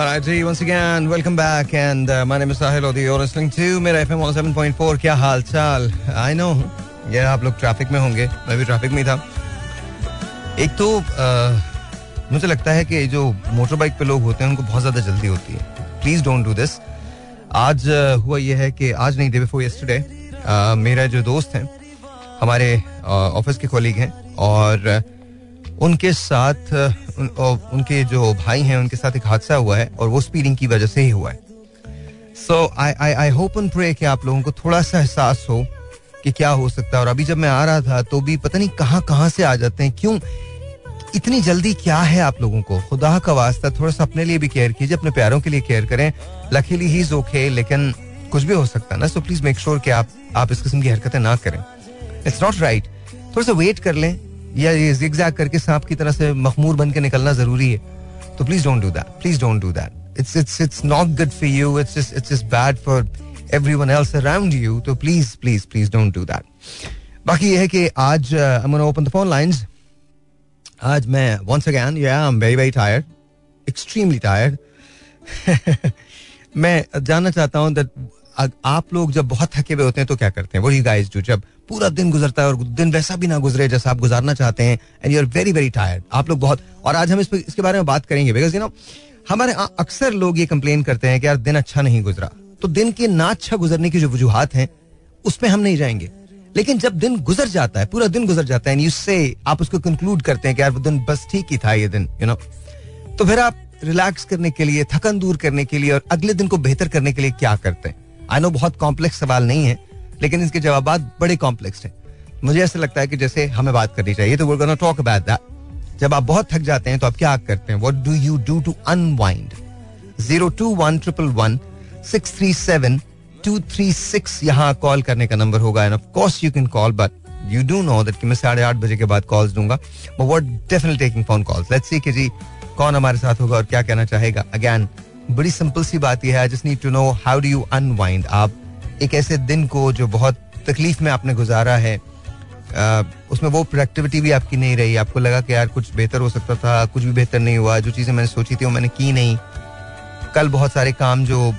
Alright, ji, once again, welcome back and uh, my name is Sahil Lodi. You're listening to मेरा FM 107.4 क्या हाल चाल I know. ये आप लोग traffic में होंगे मैं भी ट्रैफ़िक में था एक तो uh, मुझे लगता है कि जो मोटर पे लोग होते हैं उनको बहुत ज़्यादा जल्दी होती है। प्लीज़ डोंट डू दिस आज uh, हुआ ये है कि आज नहीं डे बिफोर यस्टरडे मेरा जो दोस्त हैं हमारे ऑफ़िस uh, के कॉलीग हैं और उनके साथ उन, उनके जो भाई हैं उनके साथ एक हादसा हुआ है और वो स्पीडिंग की वजह से ही हुआ है। So I I I hope and pray कि आप लोगों को थोड़ा सा एहसास हो कि क्या हो सकता है। और अभी जब मैं आ रहा था तो भी पता नहीं कहाँ कहाँ से आ जाते हैं क्यों? इतनी जल्दी क्या है आप लोगों को? खुदा का वास्ता थोड़ा सा अपने लिए भी केयर कीजिए अपने प्यारों के लिए केयर करें। लकीली ही ओके लेकिन कुछ भी हो सकता है ना। सो प्लीज़ मेक श्योर कि आप आप इस किस्म की हरकतें ना करें। इट्स नॉट राइट थोड़ा सा वेट कर लें। या ये जिगजैग करके सांप की तरह से मखमूर बन के निकलना ज़रूरी है। तो please don't do that please don't do that it's it's it's not good for you it's it's just bad for everyone else around you तो please please please don't do that बाकी ये है कि आज I am open the phone lines आज मैं once again या I am very very tired extremely tired मैं जानना चाहता हूँ दैट आप लोग जब बहुत थके हुए होते हैं तो क्या करते हैं? वो यू गाइस जो जब पूरा दिन गुजरता है और दिन वैसा भी ना गुजरे जैसा आप गुजारना चाहते हैं and you are very very tired आप लोग बहुत, और आज हम इस इसके बारे में बात करेंगे बिकॉज़ यू नो हमारे अक्सर लोग ये कंप्लेन करते हैं कि यार दिन अच्छा नहीं गुजरा। तो दिन के ना अच्छा गुजरने की जो वजूहत हैं, उसमें हम नहीं जाएँगे। लेकिन जब दिन गुजर जाता है, पूरा दिन गुजर जाता है यू से आप उसको कंक्लूड करते हैं कि यार वो दिन बस ठीक ही था ये दिन यू नो तो फिर आप रिलैक्स करने के लिए, थकन दूर करने के लिए और अगले दिन को बेहतर करने के लिए क्या करते हैं? आई नो बहुत कॉम्प्लेक्स सवाल नहीं है, लेकिन इसके जवाब बड़े कॉम्प्लेक्स हैं। मुझे ऐसा लगता है कि जैसे हमें बात करनी चाहिए तो वो टॉक अबाउट दैट जब आप बहुत थक जाते हैं तो आप क्या करते हैं? What do you do to unwind zero two one triple one six three seven two three six यहाँ कॉल करने का नंबर होगा and of course you can call but you do know that कि मैं साढ़े आठ बजे के बाद कॉल्स दूँगा। But what definitely taking phone calls let's see कि जी कौन हमारे साथ होगा और क्या कहना चाहेगा। अगेन बड़ी सिंपल सी बात यह है I just need to know how do you unwind आप एक ऐसे दिन को जो बहुत तकलीफ़ में आपने गुजारा है आ, उसमें वो प्रोडक्टिविटी भी आपकी नहीं रही। आपको लगा कि यार कुछ बेहतर हो सकता था कुछ भी बेहतर नहीं हुआ। जो चीज़ें मैंने सोची थी वो मैंने की नहीं। कल बहुत सारे काम जो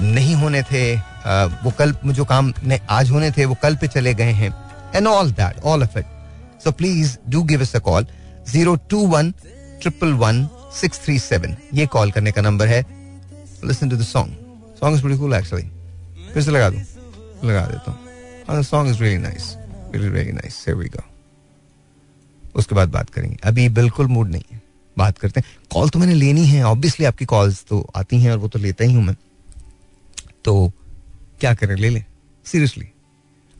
नहीं होने थे आ, वो कल जो काम आज होने थे वो कल पे चले गए हैं। And all that all of it so please do give us a call zero two one triple one six three seven ये कॉल करने का नंबर है। Listen to the song song is pretty cool actually फिर से लगा दूँ लगा देता हूँ song is really nice really really nice here we go उसके बाद बात करेंगे। अभी बिल्कुल मूड नहीं है। बात करते हैं। कॉल तो मैंने लेनी है। ऑब्वियसली आपकी कॉल्स तो आती हैं और वो तो लेता ही हूँ मैं। तो क्या करें? ले लें। सीरियसली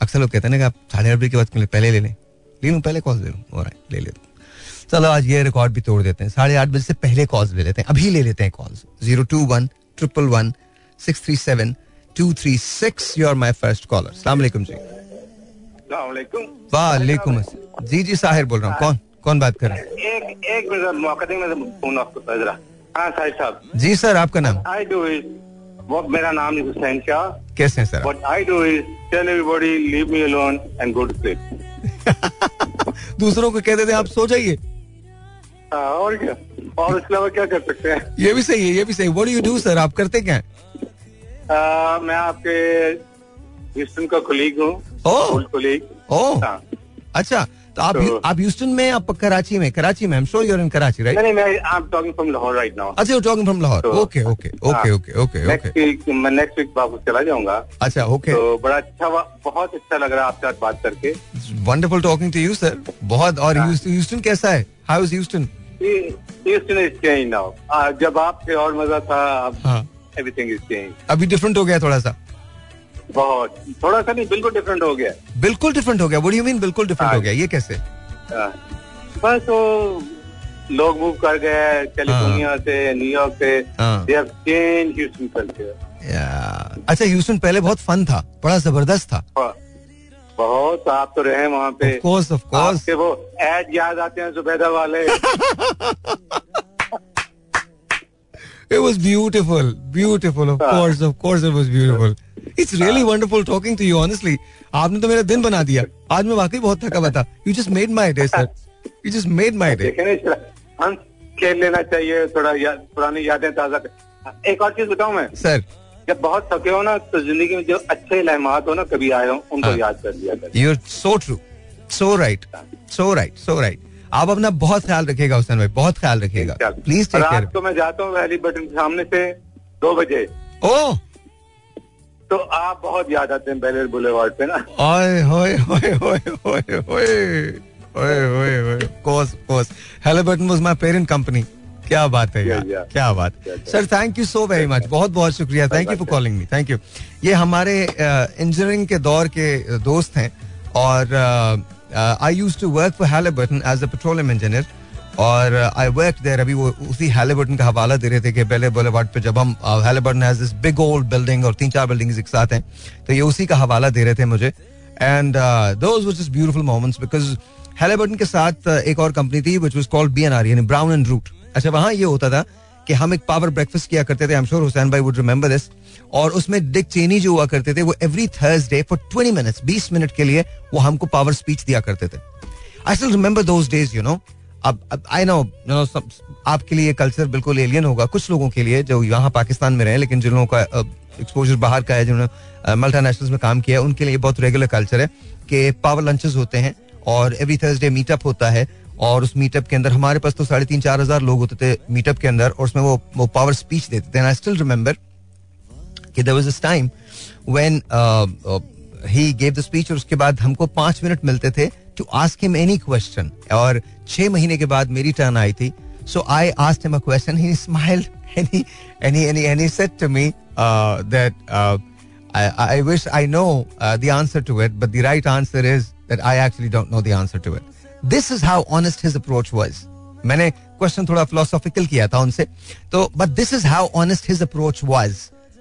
अक्सर लोग कहते हैं ना कि आप साढ़े आठ बजे के बाद पहले ले लें। ले लूँ, पहले कॉल ले लूँ। और ले लेता हूँ। चलो, आज ये रिकॉर्ड भी तोड़ देते हैं। साढ़े आठ बजे से पहले कॉल्स ले लेते हैं। अभी ले लेते हैं calls zero two one triple one six three seven two three six you are my first caller सलाम जी वालेकुम जी जी साहिर बोल रहा हूँ कौन कौन बात कर रहे हैं एक एक मिनट मौका देंगे फ़ोन आपको हाँ साहिर साहब। जी सर आपका नाम? आई डू इज़ वो मेरा नाम है हुसैन शाह। कैसे हैं sir? What I do is tell everybody leave me alone and go to sleep दूसरों को कहते थे आप सो जाइए। और क्या? और इसके अलावा क्या कर सकते हैं? ये भी सही है ये भी सही what do you do sir आप करते क्या मैं आपके ह्यूस्टन का कोलीग हूँ कोलीग हाँ। अच्छा तो आप आप ह्यूस्टन में आप कराची में कराची में sure you are in Karachi right नहीं मैं I am talking from Lahore right now अच्छा you talking from Lahore okay okay okay okay okay next week मैं नेक्स्ट वीक वापस चला जाऊँगा. अच्छा ओके तो बड़ा अच्छा बहुत अच्छा लग रहा है आपके साथ बात करके. Wonderful talking to you sir बहुत और ह्यूस्टन हाँ। कैसा है? How is Houston Houston is change now जब आपके और मज़ा था हाँ. एवरीथिंग इज़ चेंज अभी डिफरेंट हो गया थोड़ा सा. बहुत। थोड़ा सा नहीं बिल्कुल डिफरेंट हो गया। बिल्कुल डिफरेंट हो गया। व्हाट यू मीन बिल्कुल डिफरेंट हो हाँ। गया? ये कैसे? हाँ। बस वो लोग मूव कर गए कैलिफ़ोर्निया हाँ। से न्यूयॉर्क से। They have change Houston culture अच्छा ह्यूस्टन पहले बहुत फन था बड़ा ज़बरदस्त था। बहुत आप तो रहे वहाँ पे। ऑफ़ कोर्स ऑफ़ कोर्स वो एड याद आते हैं जुबैदा वाले। It was beautiful, beautiful. Of course, of course, it was beautiful. It's really wonderful talking to you. Honestly, आपने तो मेरा दिन बना दिया. आज मैं वाकई बहुत थका हुआ था. Just made my day, sir. You just made my day. हम खेल लेना चाहिए थोड़ा या, पुरानी यादें ताज़ा एक और चीज़ बताऊँ मैं? सर जब बहुत थके हो ना तो ज़िंदगी में जो अच्छे लम्हात हो ना कभी आए हो उनको हाँ. याद कर लिया कर। You so true so right so right so right आप अपना बहुत ख्याल रखिएगा हुसैन भाई। बहुत ख्याल रखिएगा। प्लीज़ टेक केयर तो मैं जाता हूँ वैली बटन सामने से दो बजे। ओ तो आप बहुत याद आते हैं बेलर बुलेवार्ड पे ना। ओए होए होए होए होए होए ओए ओए ओए course course Halliburton was my parent company क्या बात है यार. क्या बात। Sir thank you so very much बहुत बहुत शुक्रिया। Thank you for calling me thank you ये हमारे इंजीनियरिंग uh, के दौर के दोस्त हैं। और I use to work for Halliburton as a petroleum engineer और आई वर्क देर अभी वो उसी Halliburton का हवाला दे रहे थे कि बेले बोलेवार्ड पे जब हम Halliburton has this big old building और तीन चार बिल्डिंग्स एक साथ हैं तो ये उसी का हवाला दे रहे थे मुझे। And those was just beautiful moments because Halliburton के साथ एक और कंपनी थी विच वाज कॉल्ड बीएनआर यानी ब्राउन एंड रूट अच्छा वहाँ ये होता था कि हम एक पावर ब्रेकफास्ट किया करते थे। आई एम श्योर हुसैन भाई वुड रिमेंबर दिस और उसमें डिक चेनी जो हुआ करते थे, वो every Thursday for 20 minutes 20 minute के लिए वो हमको पावर स्पीच दिया करते थे। I still remember those days you know अब आई नो नो आपके लिए कल्चर बिल्कुल एलियन होगा। कुछ लोगों के लिए जो यहाँ पाकिस्तान में रहे, लेकिन जिन लोगों का एक्सपोजर बाहर का है, जिन्होंने मल्टा नेशनल में काम किया है, उनके लिए बहुत रेगुलर कल्चर है कि पावर लंचेस होते हैं और एवरी थर्सडे मीटअप होता है और उस मीटअप के अंदर हमारे पास तो साढ़े तीन चार हज़ार लोग होते थे मीटअप के अंदर और उसमें वो वो पावर स्पीच देते थे। आई स्टिल रिमेंबर कि there was time when he gave the speech और उसके बाद हमको पाँच मिनट मिलते थे to ask him any question और छह महीने के बाद मेरी टर्न आई थी. So I asked him a question he smiled and he and he and he, and he said to me uh, that uh, I, I wish I know uh, the answer to it, but the right answer is that I actually don't know the answer to it. This is how honest his approach was मैंने question थोड़ा philosophical किया था उनसे. तो but this is how honest his approach was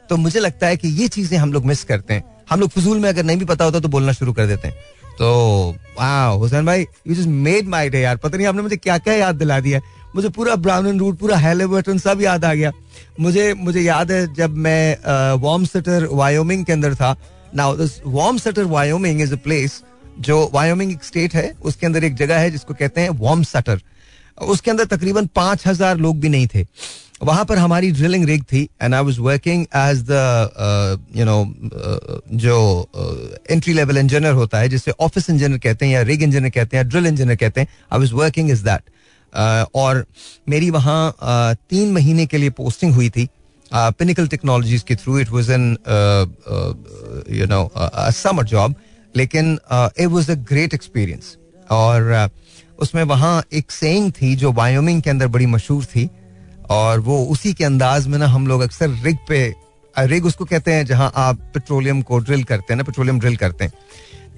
तो मुझे लगता है कि ये चीज़ें हम लोग मिस करते हैं. हम लोग फजूल में अगर नहीं भी पता होता तो बोलना शुरू कर देते हैं. तो वाह हुसैन भाई you just made my day यार। पता नहीं आपने मुझे क्या क्या याद दिला दिया मुझे पूरा ब्राउन एंड रूट पूरा हेलेबर्टन सब याद आ गया। मुझे मुझे याद है जब मैं वॉर्म सेटर वायोमिंग के अंदर था। Now this warm setter Wyoming is a place जो वायोमिंग एक स्टेट है, उसके अंदर एक जगह है जिसको कहते हैं वॉर्म सटर उसके अंदर तकरीबन पाँच हज़ार लोग भी नहीं थे। वहाँ पर हमारी ड्रिलिंग रिग थी and I was working as the you know जो एंट्री लेवल इंजीनियर होता है जिसे ऑफ़िस इंजीनियर कहते हैं या रिग इंजीनियर कहते हैं ड्रिल इंजीनियर कहते हैं I was working is that और मेरी वहाँ uh, तीन महीने के लिए पोस्टिंग हुई थी पिनिकल टेक्नोलॉजीज़ के through it was an you know summer job लेकिन it was a great experience और uh, उसमें वहाँ एक सेइंग थी जो वायोमिंग के अंदर बड़ी मशहूर थी और वो उसी के अंदाज में ना हम लोग अक्सर रिग पे रिग उसको कहते हैं जहाँ आप पेट्रोलियम को ड्रिल करते हैं ना पेट्रोलियम ड्रिल करते हैं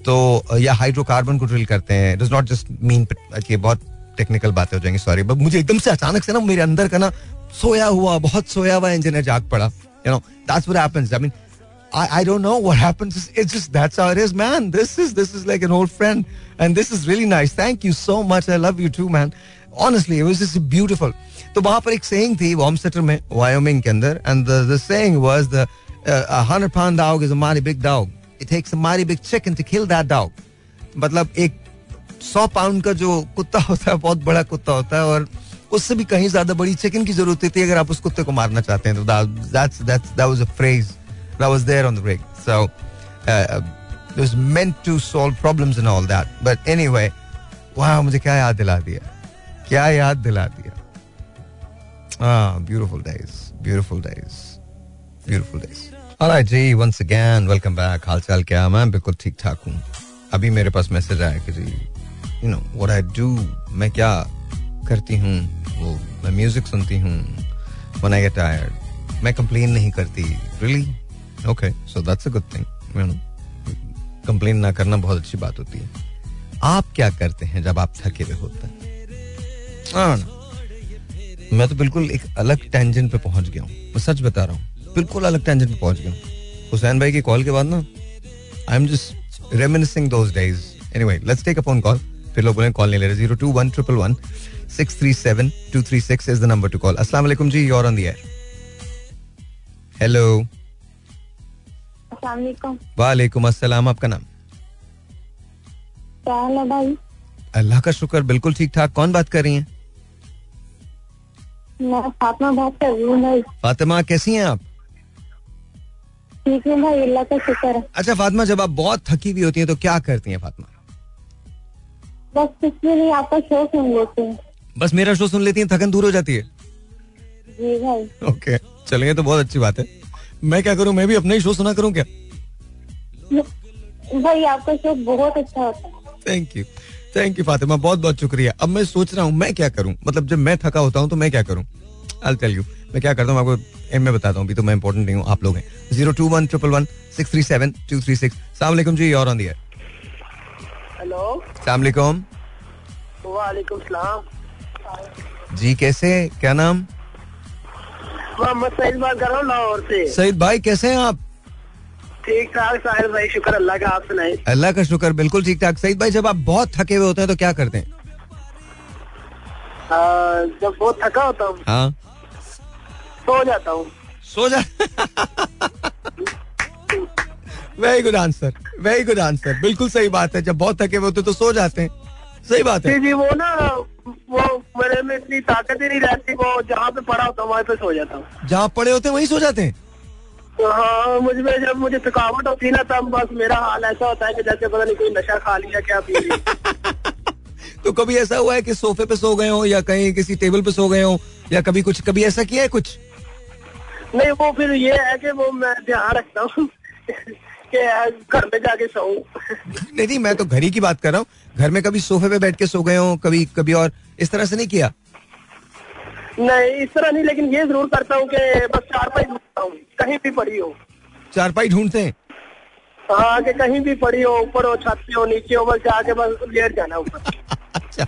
तो या हाइड्रोकार्बन को ड्रिल करते हैं डज नॉट जस्ट मीन कि बहुत टेक्निकल बातें हो जाएँगी सॉरी बट मुझे एकदम से अचानक से ना मेरे अंदर का ना सोया हुआ बहुत सोया हुआ इंजीनियर जाग पड़ा you know that's what happens I mean I, I don't know what happens. It's just that's how it is, man. This is this is like an old friend, and this is really nice. Thank you so much. I love you too, man. Honestly, it was just beautiful. तो वहाँ पर एक सेंग थी home shutter में Wyoming के अंदर and the saying was the 100 is merry big dog it takes merry big chicken to kill that dog मतलब एक सौ पाउंड का जो कुत्ता होता है, बहुत बड़ा कुत्ता होता है, और उससे भी कहीं ज़्यादा बड़ी चिकन की ज़रूरत होती अगर आप उस कुत्ते को मारना चाहते हैं तो that's that's that was a मुझे क्या याद दिला दिया, क्या याद दिला दिया। Beautiful days beautiful days beautiful days. Alright जी once again, welcome back. हाल चाल क्या मैं बिल्कुल ठीक ठाक हूँ। अभी मेरे पास मैसेज आया कि जी you know what I do मैं क्या करती हूँ? वो, मैं म्यूज़िक सुनती हूँ। When I get tired, मैं कंप्लेन नहीं करती। Really? Okay so that's a good thing you know complain ना करना बहुत अच्छी बात होती है। आप क्या करते हैं जब आप थके हुए होते हाँ? मैं तो बिल्कुल एक अलग टेंजन पे पहुँच गया हूँ। मैं सच बता रहा हूँ बिल्कुल अलग टेंजन पे पहुँच गया हूँ। हुसैन भाई की कॉल के बाद ना I am just reminiscing those days anyway let's take a phone call फिर लोग बोले कॉल नहीं ले रहे zero two one triple one six three seven two three six is the number to call अस्सलाम जी your on the air hello वालेकुम अस्सलाम आपका नाम? भाई? अल्लाह का शुक्र बिल्कुल ठीक ठाक कौन बात कर रही हैं? मैं फातिमा बात कर रही हूँ भाई। फातिमा कैसी हैं आप? ठीक है भाई अल्लाह का शुक्र है। अच्छा फातिमा जब आप बहुत थकी हुई होती हैं तो क्या करती हैं फातिमा? बस कुछ भी नहीं आपका शो सुन लेते हैं। बस मेरा शो सुन लेती हैं थकन दूर हो जाती है? जी भाई। ओके चलिए तो बहुत अच्छी बात है। मैं क्या करूँ मैं भी अपना ही शो सुना करूँ क्या? भाई आपका शो बहुत अच्छा होता है। Thank you thank you Fatima बहुत बहुत शुक्रिया। अब मैं सोच रहा हूँ मैं क्या करूँ? मतलब जब मैं थका होता हूँ तो मैं क्या करूँ? आई टेल यू मैं क्या करता हूँ आपको एम में बताता हूँ अभी तो मैं इंपॉर्टेंट नहीं हूँ आप लोग हैं। Zero two one triple one six three seven two three six सलाम जी और ऑन दियर हेलो सलाम वालेकुम सलाम जी कैसे क्या नाम? मोहम्मद सईद बात कर रहा हूँ लाहौर से। सईद भाई कैसे हैं आप? ठीक ठाक साहिल भाई शुक्र अल्लाह का आप सुनाए अल्लाह का शुक्र बिल्कुल ठीक ठाक। सईद भाई जब आप बहुत थके हुए होते हैं तो क्या करते हैं? आ, जब बहुत थका होता हूँ हाँ। सो जाता हूँ। सो जा। Very good answer very good answer बिल्कुल सही बात है जब बहुत थके हुए होते तो सो जाते हैं। सही बात है। जी वो ना वो मेरे में इतनी ताकत ही नहीं रहती वो जहाँ पे पड़ा होता हूँ वहाँ पे सो जाता हूँ। जहाँ पड़े होते हैं वहीं सो जाते हैं? हाँ मुझमें जब मुझे थकावट होती है ना तब बस मेरा हाल ऐसा होता है कि जैसे पता नहीं कोई नशा खा लिया क्या पी लिया। तो कभी ऐसा हुआ है कि सोफे पे सो गए हो या कहीं किसी टेबल पे सो गए हो या कभी कुछ कभी ऐसा किया है कुछ? नहीं वो फिर ये है कि वो मैं ध्यान रखता हूँ कि घर में जाके सोऊं। नहीं नहीं मैं तो घर ही की बात कर रहा हूँ। घर में कभी सोफे पे बैठ के सो गए हो कभी कभी और इस तरह से नहीं किया? नहीं इस तरह नहीं लेकिन ये ज़रूर करता हूँ कि बस चार पाई ढूंढता हूँ। कहीं भी पड़ी हो। चारपाई ढूंढते हैं? हाँ कि कहीं भी पड़ी हो ऊपर हो छत पे हो नीचे हो बस जाके बस लेट जाना ऊपर। अच्छा।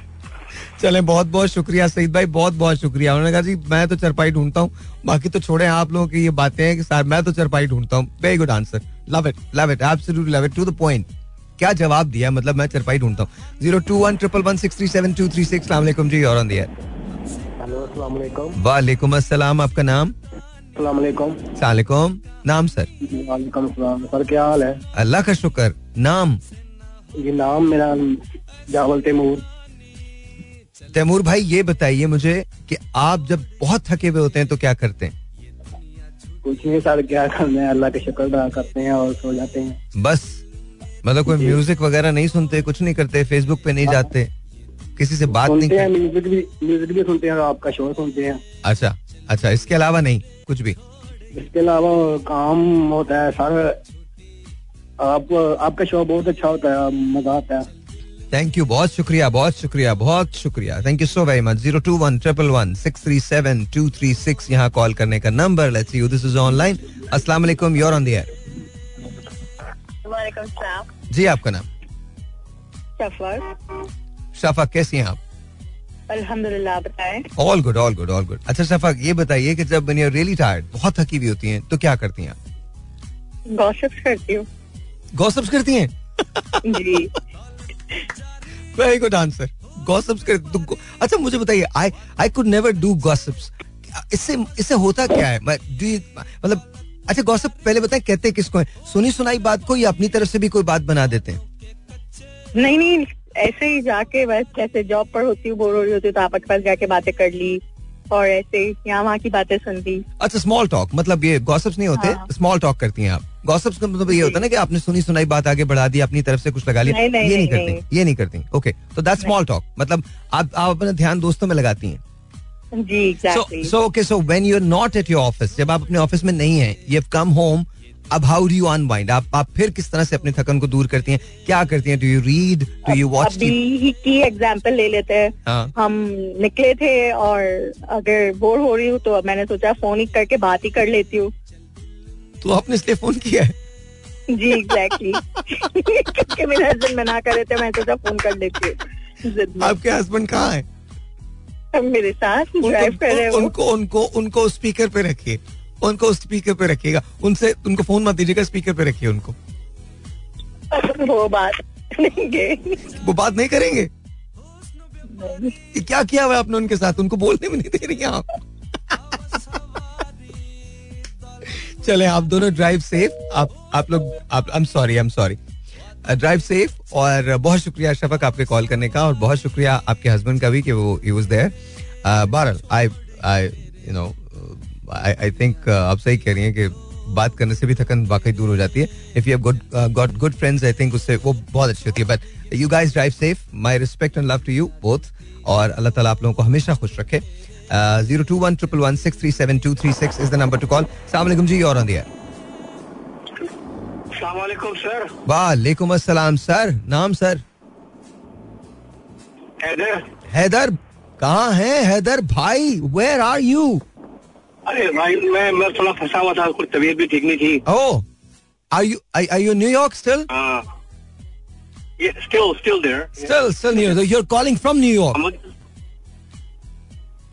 चले बहुत बहुत शुक्रिया सईद भाई बहुत बहुत शुक्रिया। उन्होंने कहा जी मैं तो चरपाई ढूंढता हूँ। बाकी तो छोड़े आप लोगों की ये बातें हैं कि सर मैं तो चरपाई ढूंढता हूँ। Very good answer love it love it absolutely love it to the point क्या जवाब दिया मतलब मैं चरपाई ढूंढता हूँ। Zero two one triple one six three seven two three six जी और ऑन दिया वालेकुम। अस्सलाम आपका नाम? अस्सलाम वालेकुम। सलाम नाम सर? वालेकुम सर क्या हाल है? अल्लाह का शुक्र। नाम? जी नाम मेरा जावल तैमूर। तैमूर भाई ये बताइए मुझे कि आप जब बहुत थके हुए होते हैं तो क्या करते हैं? कुछ नहीं सर क्या करना है? अल्लाह के शुक्र अदा करते हैं और सो जाते हैं। बस। मतलब कोई म्यूज़िक वगैरह नहीं सुनते कुछ नहीं करते फेसबुक पे नहीं जाते? किसी से बात नहीं हैं करते म्यूज़िक भी म्यूज़िक भी सुनते हैं आपका शो सुनते हैं। अच्छा अच्छा इसके अलावा नहीं कुछ भी? इसके अलावा काम होता है सर। आप आपका शो बहुत अच्छा होता है मज़ा आता है। थैंक यू बहुत शुक्रिया बहुत शुक्रिया बहुत शुक्रिया। Thank you so very much zero two one triple one six three seven two three six यहाँ कॉल करने का number let's you this is online अस्सलाम वालेकुम योर ऑन द एयर जी आपका नाम? सफ़र। शफा कैसी हैं आप? अल्हम्दुलिल्लाह बताएँ। All good all good all good अच्छा शफा ये बताइए कि जब you're really tired बहुत थकी हुई होती हैं तो क्या करती हैं आप? गॉसिप्स करती हूँ। गॉसिप्स करती हैं? जी। वेरी गुड आंसर गॉसिप्स कर तो अच्छा मुझे बताइए I I could never do gossips इससे इससे होता क्या है? मतलब अच्छा गॉसिप पहले बताएँ कहते किसको है? सुनी सुनाई बात को या अपनी तरफ़ से भी कोई बात बना देते हैं? नहीं नहीं ऐसे ही जाके बस जैसे जॉब पर होती हूँ बोर हो रही होती हूँ तो आपस पास जाके बातें कर ली और ऐसे यहाँ वहाँ की बातें सुन ली। अच्छा स्मॉल टॉक मतलब ये गॉसिप्स नहीं होते हाँ। स्मॉल टॉक करती हैं आप। गॉसिप्स का मतलब ये होता है ना कि आपने सुनी सुनाई बात आगे बढ़ा दी अपनी तरफ़ से कुछ लगा लिया ये नहीं नहीं, करती ये नहीं करती ओके तो दैट स्मॉल टॉक मतलब आप आप अपना ध्यान दोस्तों में लगाती हैं। जी सो so okay, so when you're not at your office, जब आप अपने ऑफ़िस में नहीं हैं, you've come home, अब हाउ डू यू अनवाइंड आप आप फिर किस तरह से अपनी थकन को दूर करती हैं? क्या करती हैं? Do you read do you watch अभी ही की एग्ज़ाम्पल ले लेते हैं। हाँ। हम निकले थे और अगर बोर हो रही हूँ तो मैंने सोचा फ़ोन ही करके बात ही कर लेती हूँ। तो आपने इसलिए फ़ोन किया है? जी एग्जैक्टली क्योंकि मेरे हस्बैंड मना कर रहे थे मैं सोचा फ़ोन कर लेती हूँ। आपके हस्बैंड कहाँ है? मेरे साथ ड्राइव कर रहे हो उनको उनको उनको स्पीकर पे रखिए। उनको स्पीकर पे रखिएगा। उनसे उनको फ़ोन मत दीजिएगा स्पीकर पे रखिए उनको। वो बात वो बात नहीं करेंगे? क्या किया हुआ आपने उनके साथ? उनको बोलने में नहीं दे रही आप। चले आप दोनों ड्राइव सेफ़ आप आप लोग आप I am sorry I am sorry drive safe और बहुत शुक्रिया शफक आपके कॉल करने का और बहुत शुक्रिया आपके हस्बैंड का भी कि वो ही वाज देयर बहरहाल I I you know I think आप सही कह रही हैं कि बात करने से भी थकन वाकई दूर हो जाती है। If you good got good friends I think उससे वो बहुत अच्छी होती है। But you guys drive safe my respect and love to you both और अल्लाह ताला आप लोगों को हमेशा खुश रखे। Zero two one triple one six three seven two three six is the number to call सलाम जी और दिया सर वालेकुम अस्सलाम सर। नाम सर? हैदर। हैदर कहाँ है? हैदर भाई वेयर आर यू अरे भाई मैं मैं थोड़ा फंसा हुआ था कुछ तबीयत भी ठीक नहीं थी। ओह are you are you New York still still still there still still New York you are calling from New York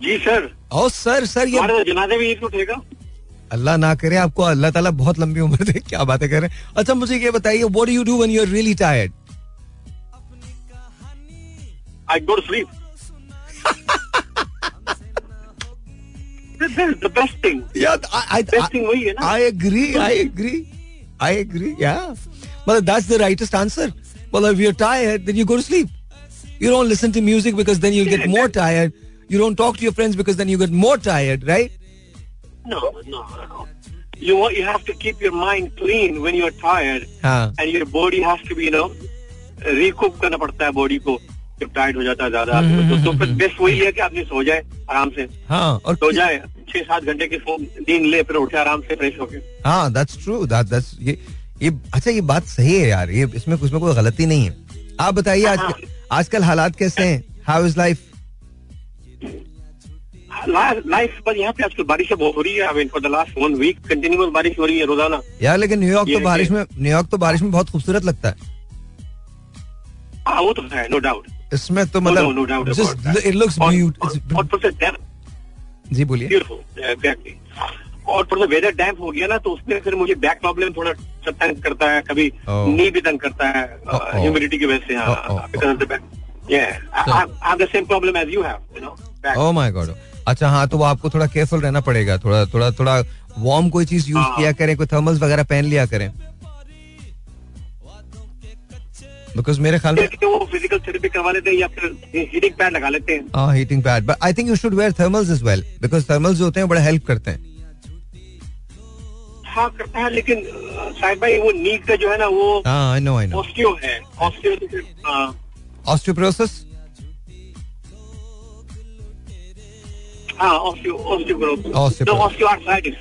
ji sir O sir sir ये जनाजे भी उठेगा अल्लाह ना करे आपको अल्लाह ताला बहुत लंबी उम्र दे क्या बातें कर रहे हैं। अच्छा मुझे ये बताइए what do you do when you are really tired I go to sleep the best thing. Yeah, I, I, best thing वही है ना. I agree, I agree, I agree. Yeah, well, that's the rightest answer. Well, if you're tired, then you go to sleep. You don't listen to music because then you get more tired. You don't talk to your friends because then you get more tired, right? No, no, no. You want you have to keep your mind clean when you're tired, हाँ. and your body has to be, you know, recoup करना पड़ता है body को जब tight हो जाता है ज़्यादा तो, तो फिर बेस्ट वही है कि आदमी सो जाए आराम से। हाँ और सो जाए छह सात घंटे की नींद ले फिर उठे आराम से फ्रेश होके। हाँ दैट्स ट्रू दैट दैट्स ये ये अच्छा ये बात सही है यार ये इसमें कुछ में कोई गलती नहीं है। आप बताइए आज आजकल हालात कैसे हैं? हाउ इज़ लाइफ लाइफ पर यहाँ पे आजकल बारिश बहुत हो रही है I mean for the last one week continuous बारिश हो रही है रोज़ाना। यार लेकिन न्यूयॉर्क तो बारिश में न्यूयॉर्क तो बारिश में बहुत खूबसूरत लगता है। हाँ वो तो है नो डाउट इसमें तो मतलब इट लुक्स जी बोलिए। और थोड़ा वेदर डैम्प हो गया ना तो उसमें फिर मुझे बैक प्रॉब्लम थोड़ा तंग करता है कभी नी भी तंग करता है ह्यूमिडिटी की वजह से हाँ oh अच्छा हाँ तो वो आपको थोड़ा केयरफुल रहना पड़ेगा थोड़ा थोड़ा थोड़ा वार्म कोई चीज़ यूज़ किया करें कोई थर्मल्स वगैरह पहन लिया करें। बिकॉज़ मेरे ख्याल में वो फ़िज़िकल थेरेपी करवा लेते हैं या फिर हीटिंग पैड लगा लेते हैं? हाँ heating pad but I think you should wear thermals as well because thermals जो होते हैं बड़ा हेल्प करते हैं। हाँ करता है लेकिन भाई वो नीक का जो है ना वो हाँ I know I know osteo है। ऑस्टियो ऑस्टियोपोरोसिस हाँ। ऑस्टियो नो ऑस्टियोआर्थराइटिस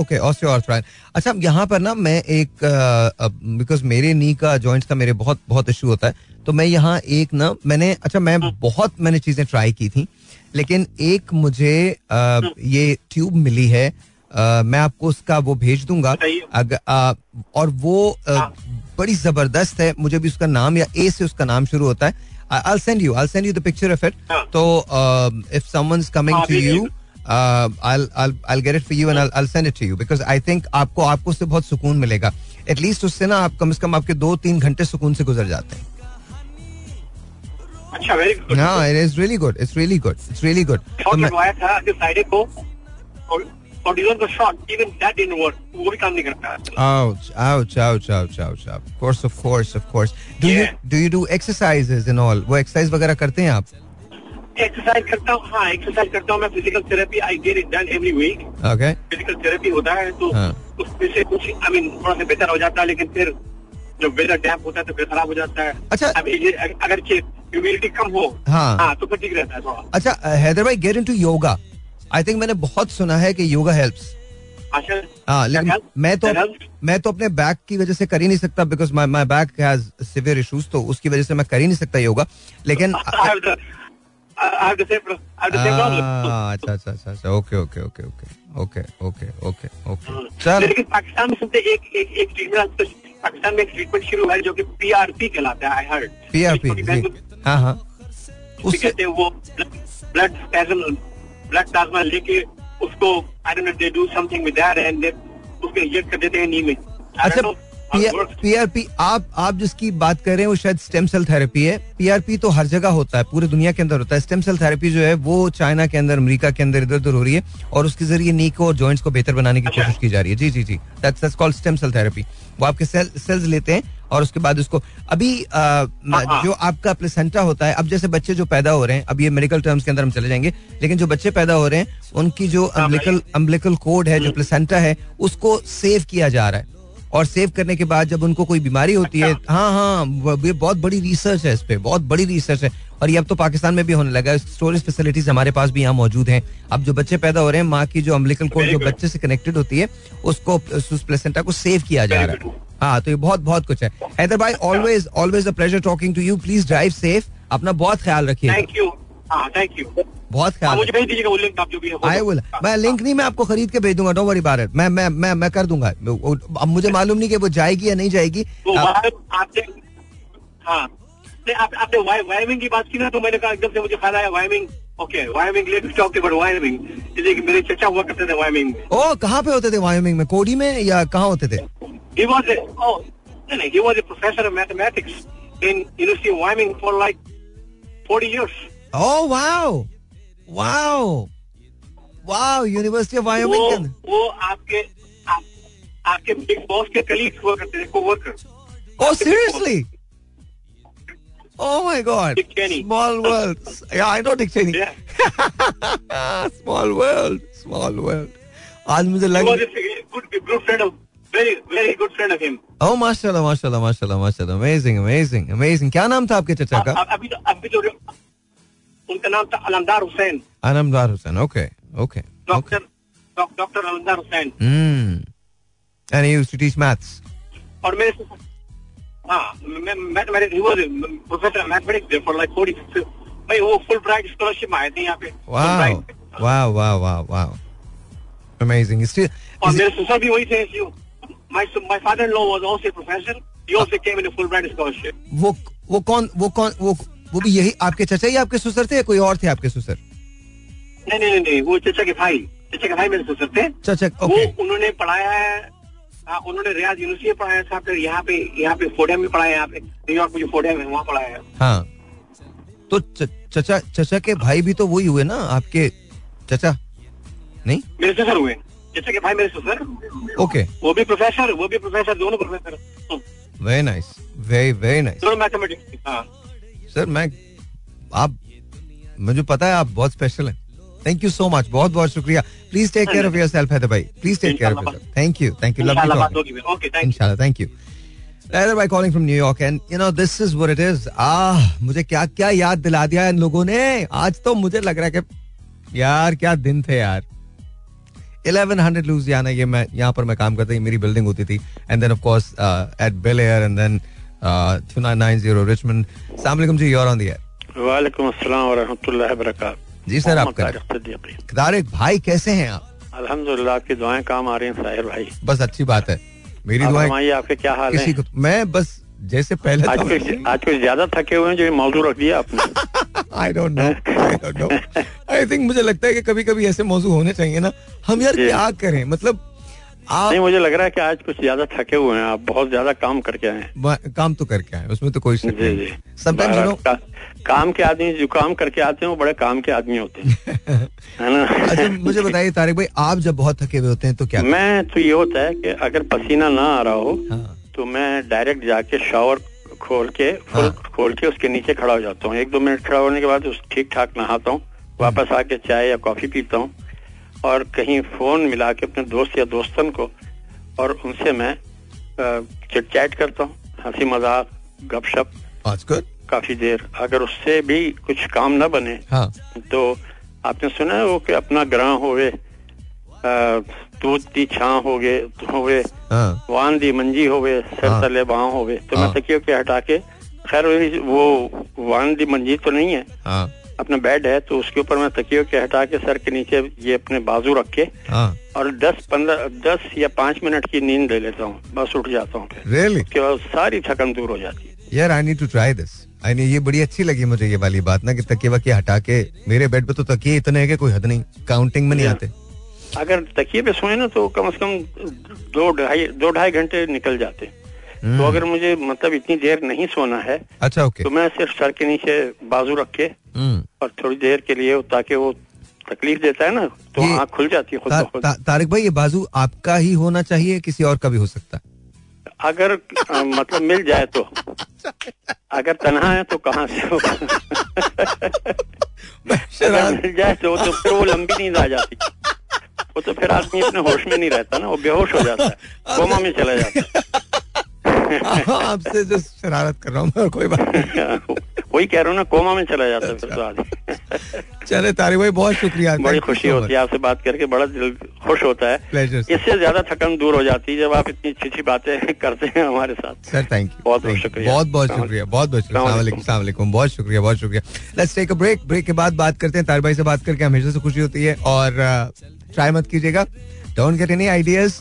ओके अच्छा यहाँ पर ना मैं एक बिकॉज़ मेरे नी का जॉइंट्स का मेरे बहुत बहुत इशू होता है तो मैं यहाँ एक ना मैंने अच्छा मैं बहुत मैंने चीज़ें ट्राई की थी लेकिन एक मुझे uh, ये ट्यूब मिली है uh, मैं आपको उसका वो भेज दूँगा अगर uh, और वो uh, बड़ी ज़बरदस्त है मुझे भी उसका नाम या ए से उसका नाम शुरू होता है I'll send you. I'll send you the picture of it. So uh, if someone's coming to Uh, आपको आपको उससे बहुत सुकून मिलेगा। एटलीस्ट उससे ना आप कम से कम आपके दो तीन घंटे सुकून से गुजर जाते हैं। अच्छा very good it is really good it's really good it's really good वो वगैरह करते हैं आप? एक्सरसाइज करता हूँ हाँ एक्सरसाइज करता हूँ मैं physical therapy I get it done every week okay physical therapy होता है तो उसमें से कुछ आई मीन थोड़ा सा बेहतर हो जाता है लेकिन फिर जब वेदर डैम्प होता है तो फिर खराब हो जाता है. अच्छा. अगर ह्यूमिडिटी कम हो हाँ. हाँ तो फिर ठीक रहता है थोड़ा. अच्छा हैदर भाई get into yoga I think मैंने बहुत सुना है कि योगा हेल्प्स हाँ लेकिन मैं तो मैं तो अपने बैक की वजह से कर ही नहीं सकता because my my back has severe issues तो उसकी वजह से मैं कर ही नहीं सकता योगा लेकिन अच्छा अच्छा अच्छा अच्छा okay okay okay okay okay okay okay okay चल लेकिन पाकिस्तान में सुनते एक एक एक ट्रीटमेंट पाकिस्तान में एक ट्रीटमेंट शुरू है जो कि पीआरपी कहलाता है आई हर्ड पीआरपी हाँ हाँ। उससे कहते हैं वो ब्लड स्पैज्म ब्लड प्लाज्मा लेके उसको I don't know they do something with that and they उसको इंजेक्ट कर देते हैं नी में। अच्छा पीआरपी आप आप जिसकी बात कर रहे हैं वो शायद स्टेम सेल थेरेपी है। पीआरपी तो हर जगह होता है पूरी दुनिया के अंदर होता है। स्टेम सेल थेरेपी जो है वो चाइना के अंदर अमेरिका के अंदर इधर उधर हो रही है और उसके ज़रिए नी को और जॉइंट्स को बेहतर बनाने की कोशिश की जा रही है। जी जी जी। That's called stem cell therapy वो आपके सेल सेल्स लेते हैं और उसके बाद उसको अभी आ, हाँ, हाँ। जो आपका प्लेसेंटा होता है अब जैसे बच्चे जो पैदा हो रहे हैं अब ये मेडिकल टर्म्स के अंदर हम चले जाएँगे लेकिन जो बच्चे पैदा हो रहे हैं उनकी जो अम्बलिकल अम्बलिकल कोड है जो प्लेसेंटा हम्म। है उसको सेव किया जा रहा है। और सेव करने के बाद जब उनको कोई बीमारी होती है अच्छा। हाँ हाँ ये बहुत बड़ी रिसर्च है इस पे बहुत बड़ी रिसर्च है। और ये अब तो पाकिस्तान में भी होने लगा है। स्टोरेज फैसिलिटीज़ हमारे पास भी यहाँ मौजूद हैं। अब जो बच्चे पैदा हो रहे हैं माँ की जो अम्बलिकल कोड जो बच्चे से कनेक्टेड होती है उसको उस प्लेसेंटा को सेव किया जा रहा है। हाँ तो ये बहुत बहुत कुछ है। हैदर भाई always always a pleasure talking to you please drive safe अपना बहुत ख्याल रखिए थैंक यू थैंक यू बहुत ख्याल हाँ, मुझे भेज दीजिएगा वो लिंक आप जो भी है आई विल मैं लिंक नहीं मैं आपको खरीद के भेज दूँगा डोंट वरी अबाउट मैं मैं मैं मैं कर दूँगा। अब मुझे मालूम नहीं कि वो जाएगी या नहीं जाएगी। तो आपने हाँ। आपने वायरिंग की बात की ना तो मैंने कहा एकदम से मुझे ख्याल आया wiring okay wiring let talk जैसे कि मेरे चचा हुआ करते थे वायरिंग में ओ कहाँ पे होते थे वायरिंग में? कोडी में या कहाँ होते थे? He was a oh no, no, he was a professor of mathematics in University of Wyoming for like 40 years. Oh wow, wow, wow! University of Wyoming. वो, आपके आप, आपके बिग बॉस के कलीग हुआ करते थे coworker. Oh seriously? Oh my God! Dick Cheney. Small world. Yeah, I know Dick Cheney. Yeah. small world. Small world. आज मुझे लग. Good, good friend of very very good friend of him. Oh माशाल्लाह माशाल्लाह माशाल्लाह माशाल्लाह amazing amazing amazing क्या नाम था आपके चचा का? अभी तो अभी तो उनका नाम था Alamdar Hussain. Alamdar Hussain okay okay. Doctor doctor Alamdar Hussain. Hmm. And he used to teach maths. और मेरे हाँ मैं मैं he was professor of mathematics for like 40 भाई वो फुल ब्राइट स्कॉलरशिप में आए थे यहाँ पे. Wow wow wow wow wow. Amazing. और मेरे ससुर भी वही थे my my father-in-law was also a professor. He also came in a Fulbright scholarship. वो वो कौन वो कौन वो वो भी यही आपके चचा ही आपके ससुर थे या कोई और थे आपके ससुर? नहीं नहीं नहीं वो चचा के भाई चचा के भाई मेरे ससुर थे। चचा वो उन्होंने पढ़ाया है हाँ उन्होंने रियाज यूनिवर्सिटी में पढ़ाया था फिर यहाँ पे यहाँ पे फोडियम में पढ़ाया यहाँ पे न्यूयॉर्क में जो फोडियम है वहाँ पढ़ाया हाँ। तो चचा चचा के भाई भी तो वही हुए ना आपके चचा? नहीं? मेरे ससुर हुए। जैसे के भाई मेरे ससुर। ओके वो भी प्रोफेसर वो भी प्रोफेसर दोनों professor very nice very very nice दोनों मैथमेटिक्स हाँ। सर मैं आप मुझे पता है आप बहुत स्पेशल हैं। थैंक यू सो मच बहुत बहुत शुक्रिया। Please take care of yourself Haider भाई। Please take care of yourself thank you thank you lovely talking इंशाल्लाह thank you Rather by calling from New York and you know this is what it is. Ah, मुझे क्या क्या याद दिला दिया इन लोगों ने। आज तो मुझे लग रहा है कि यार क्या दिन थे यार। इलेवन हंड्रेड लुजियाना ये मैं यहाँ पर मैं काम करता मेरी बिल्डिंग होती थी। And then of course at Bel Air and then two nine zero Richmond सलाम जी योर ऑन द एयर वालेकुम अस्सलाम व रहमतुल्लाहि व बरकातहू जी सर आप तारिक भाई कैसे हैं आप अल्हम्दुलिल्लाह आपकी दुआएँ काम आ रही हैं साहिर भाई बस अच्छी बात है मेरी दुआएँ आपके क्या हाल है मैं बस जैसे पहले आज कुछ आज कुछ ज़्यादा थके हुए हैं जो मौजू रख दिया आपने I don't know I don't know I think मुझे लगता है कि कभी कभी ऐसे मौजू होने चाहिए ना। हम यार क्या करें? मतलब आप नहीं मुझे लग रहा है कि आज कुछ ज़्यादा थके हुए हैं आप बहुत ज़्यादा काम करके आए काम तो करके आए उसमें तो कोई शक नहीं। समटाइम्स यू नो काम के आदमी जो काम करके आते हैं वो बड़े काम के आदमी होते हैं। है ना? अच्छा मुझे बताइए तारिक भाई आप जब बहुत थके हुए होते हैं तो क्या मैं तो ये होता है कि अगर पसीना ना आ रहा हो हाँ। तो मैं डायरेक्ट जाके शावर खोल के हाँ. खोल के उसके नीचे खड़ा हो जाता हूँ। एक दो मिनट खड़ा होने के बाद ठीक ठाक नहाता हूँ वापस। आके चाय या कॉफ़ी पीता हूँ। और कहीं फ़ोन मिला के अपने दोस्त या दोस्तन को और उनसे मैं चिट चैट करता हूँ हँसी मज़ाक गपशप काफ़ी देर अगर उससे भी कुछ काम ना बने हाँ. तो आपने सुना है वो कि अपना ग्रह होवे दूध दी छां हो गए होवे हाँ। वान दी मंजी हो गए सर हाँ। तले बाह हो गए तो मैं हाँ। तकियो के हटा के खैर वो वान दी मंजी तो नहीं है हाँ। अपना बेड है तो उसके ऊपर मैं तकियो के हटा के सर के नीचे ये अपने बाजू रख के हाँ। और दस पंद्रह दस या पाँच मिनट की नींद ले लेता हूँ। बस उठ जाता हूँ। Really? उसके बाद सारी थकन दूर हो जाती है। यार I need to try this I ये बड़ी अच्छी लगी मुझे ये वाली बात ना कि तकिए वकिए हटा के मेरे बेड पे तो तकिए इतने है कि कोई हद नहीं काउंटिंग में नहीं आते। अगर तकिए पे सोए ना तो कम से कम दो ढाई दो ढाई घंटे निकल जाते। तो हम्म। अगर मुझे मतलब इतनी देर नहीं सोना है अच्छा ओके तो मैं सिर्फ़ सर के नीचे बाजू रख के हम्म। और थोड़ी देर के लिए ताकि वो तकलीफ़ देता है ना तो आँख खुल जाती है खुद ता, ता, तारिक भाई ये बाजू आपका ही होना चाहिए किसी और का भी हो सकता है? अगर आ, मतलब मिल जाए तो। अगर तनहा है तो कहाँ से हो अगर मिल जाए तो, तो फिर वो लंबी नींद आ जाती। वो तो फिर आदमी अपने होश में नहीं रहता ना वो बेहोश हो जाता है। कोमा में चला जाता है। आपसे जो शरारत कर रहा हूँ कोई बात नहीं। वही कह रहा हूँ ना कोमा में चला जाता है फिर तो आदमी। चले तारी भाई बहुत शुक्रिया। बड़ी खुशी होती है आपसे बात करके बड़ा दिल खुश होता है। इससे ज़्यादा थकन दूर हो जाती है जब आप इतनी अच्छी अच्छी बातें करते हैं हमारे साथ। सर थैंक यू बहुत बहुत शुक्रिया। बहुत बहुत शुक्रिया। बहुत बहुत शुक्रिया। बहुत शुक्रिया बहुत शुक्रिया। Let's take a break break के बाद बात करते हैं। तार भाई से बात करके हमेशा से खुशी होती है। और ट्राई मत कीजिएगा। डोंट गेट एनी आइडियाज़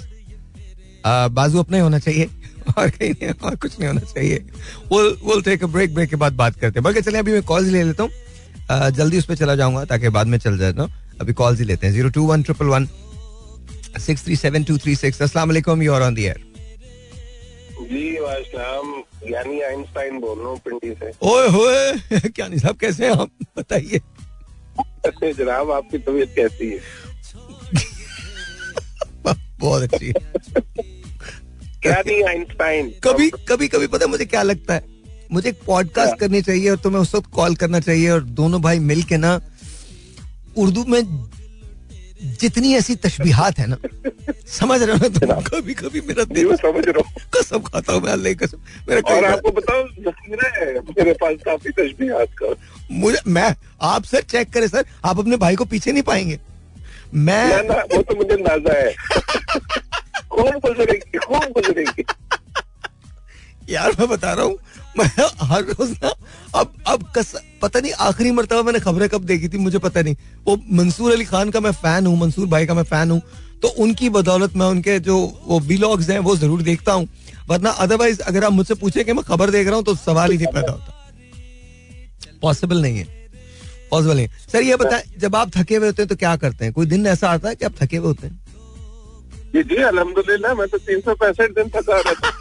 बाजू अपना ही होना चाहिए। और कहीं नहीं और कुछ नहीं होना चाहिए। We'll, we'll take a break break के बाद बात करते हैं। बल्कि चले अभी मैं कॉल्स ले लेता हूँ। जल्दी उस पर चला जाऊँगा ताकि बाद में चल जाए अभी कॉल्स ही लेते हैं। Zero two one triple one six three seven two three six असला you are on the air जी यानी आइंस्टाइन बोल रहा हूँ पिंडी से। ओए होए क्या नहीं साहब कैसे हैं आप? बताइए। जनाब आपकी तबीयत कैसी है? बहुत अच्छी है। आइंस्टाइन? कभी कभी कभी पता मुझे क्या लगता है? मुझे एक पॉडकास्ट करनी चाहिए और तुम्हें उस वक्त कॉल करना चाहिए और दोनों भाई मिल के ना उर्दू में जितनी ऐसी तशबीहात है ना समझ रहे हो तुम? कभी कभी मेरा दिल समझ रहा हूँ। कसम खाता हूँ मैं अल्लाह कसम। मेरा और आपको बताओ है मेरे पास काफ़ी तशबीहात का। मुझे मैं आप सर चेक करें सर। आप अपने भाई को पीछे नहीं पाएँगे। मैं ना, ना, वो तो मुझे नाजा है। खूब गुजरेगी गुजरेगी यार, मैं बता रहा हूँ, मैं हर रोज ना, अब अब कस, पता नहीं, आखिरी मरतबा मैंने खबरें कब देखी थी, मुझे पता नहीं। वो मंसूर अली खान का मैं फ़ैन हूँ, मंसूर भाई का मैं फ़ैन हूँ तो उनकी बदौलत मैं उनके जो, वो बीलॉग्स हैं, वो ज़रूर देखता हूँ। वरना अदरवाइज़ अगर आप मुझसे पूछे कि मैं खबर देख रहा हूँ तो सवाल ही नहीं पैदा होता पॉसिबल नहीं है। पॉसिबल नहीं सर, ये बताएँ, जब आप थके हुए होते हैं तो क्या करते हैं? कोई दिन ऐसा आता है कि आप थके हुए होते हैं? जी जी अलहमदुल्ला मैं तो तीन सौ पैंसठ दिन थका रहता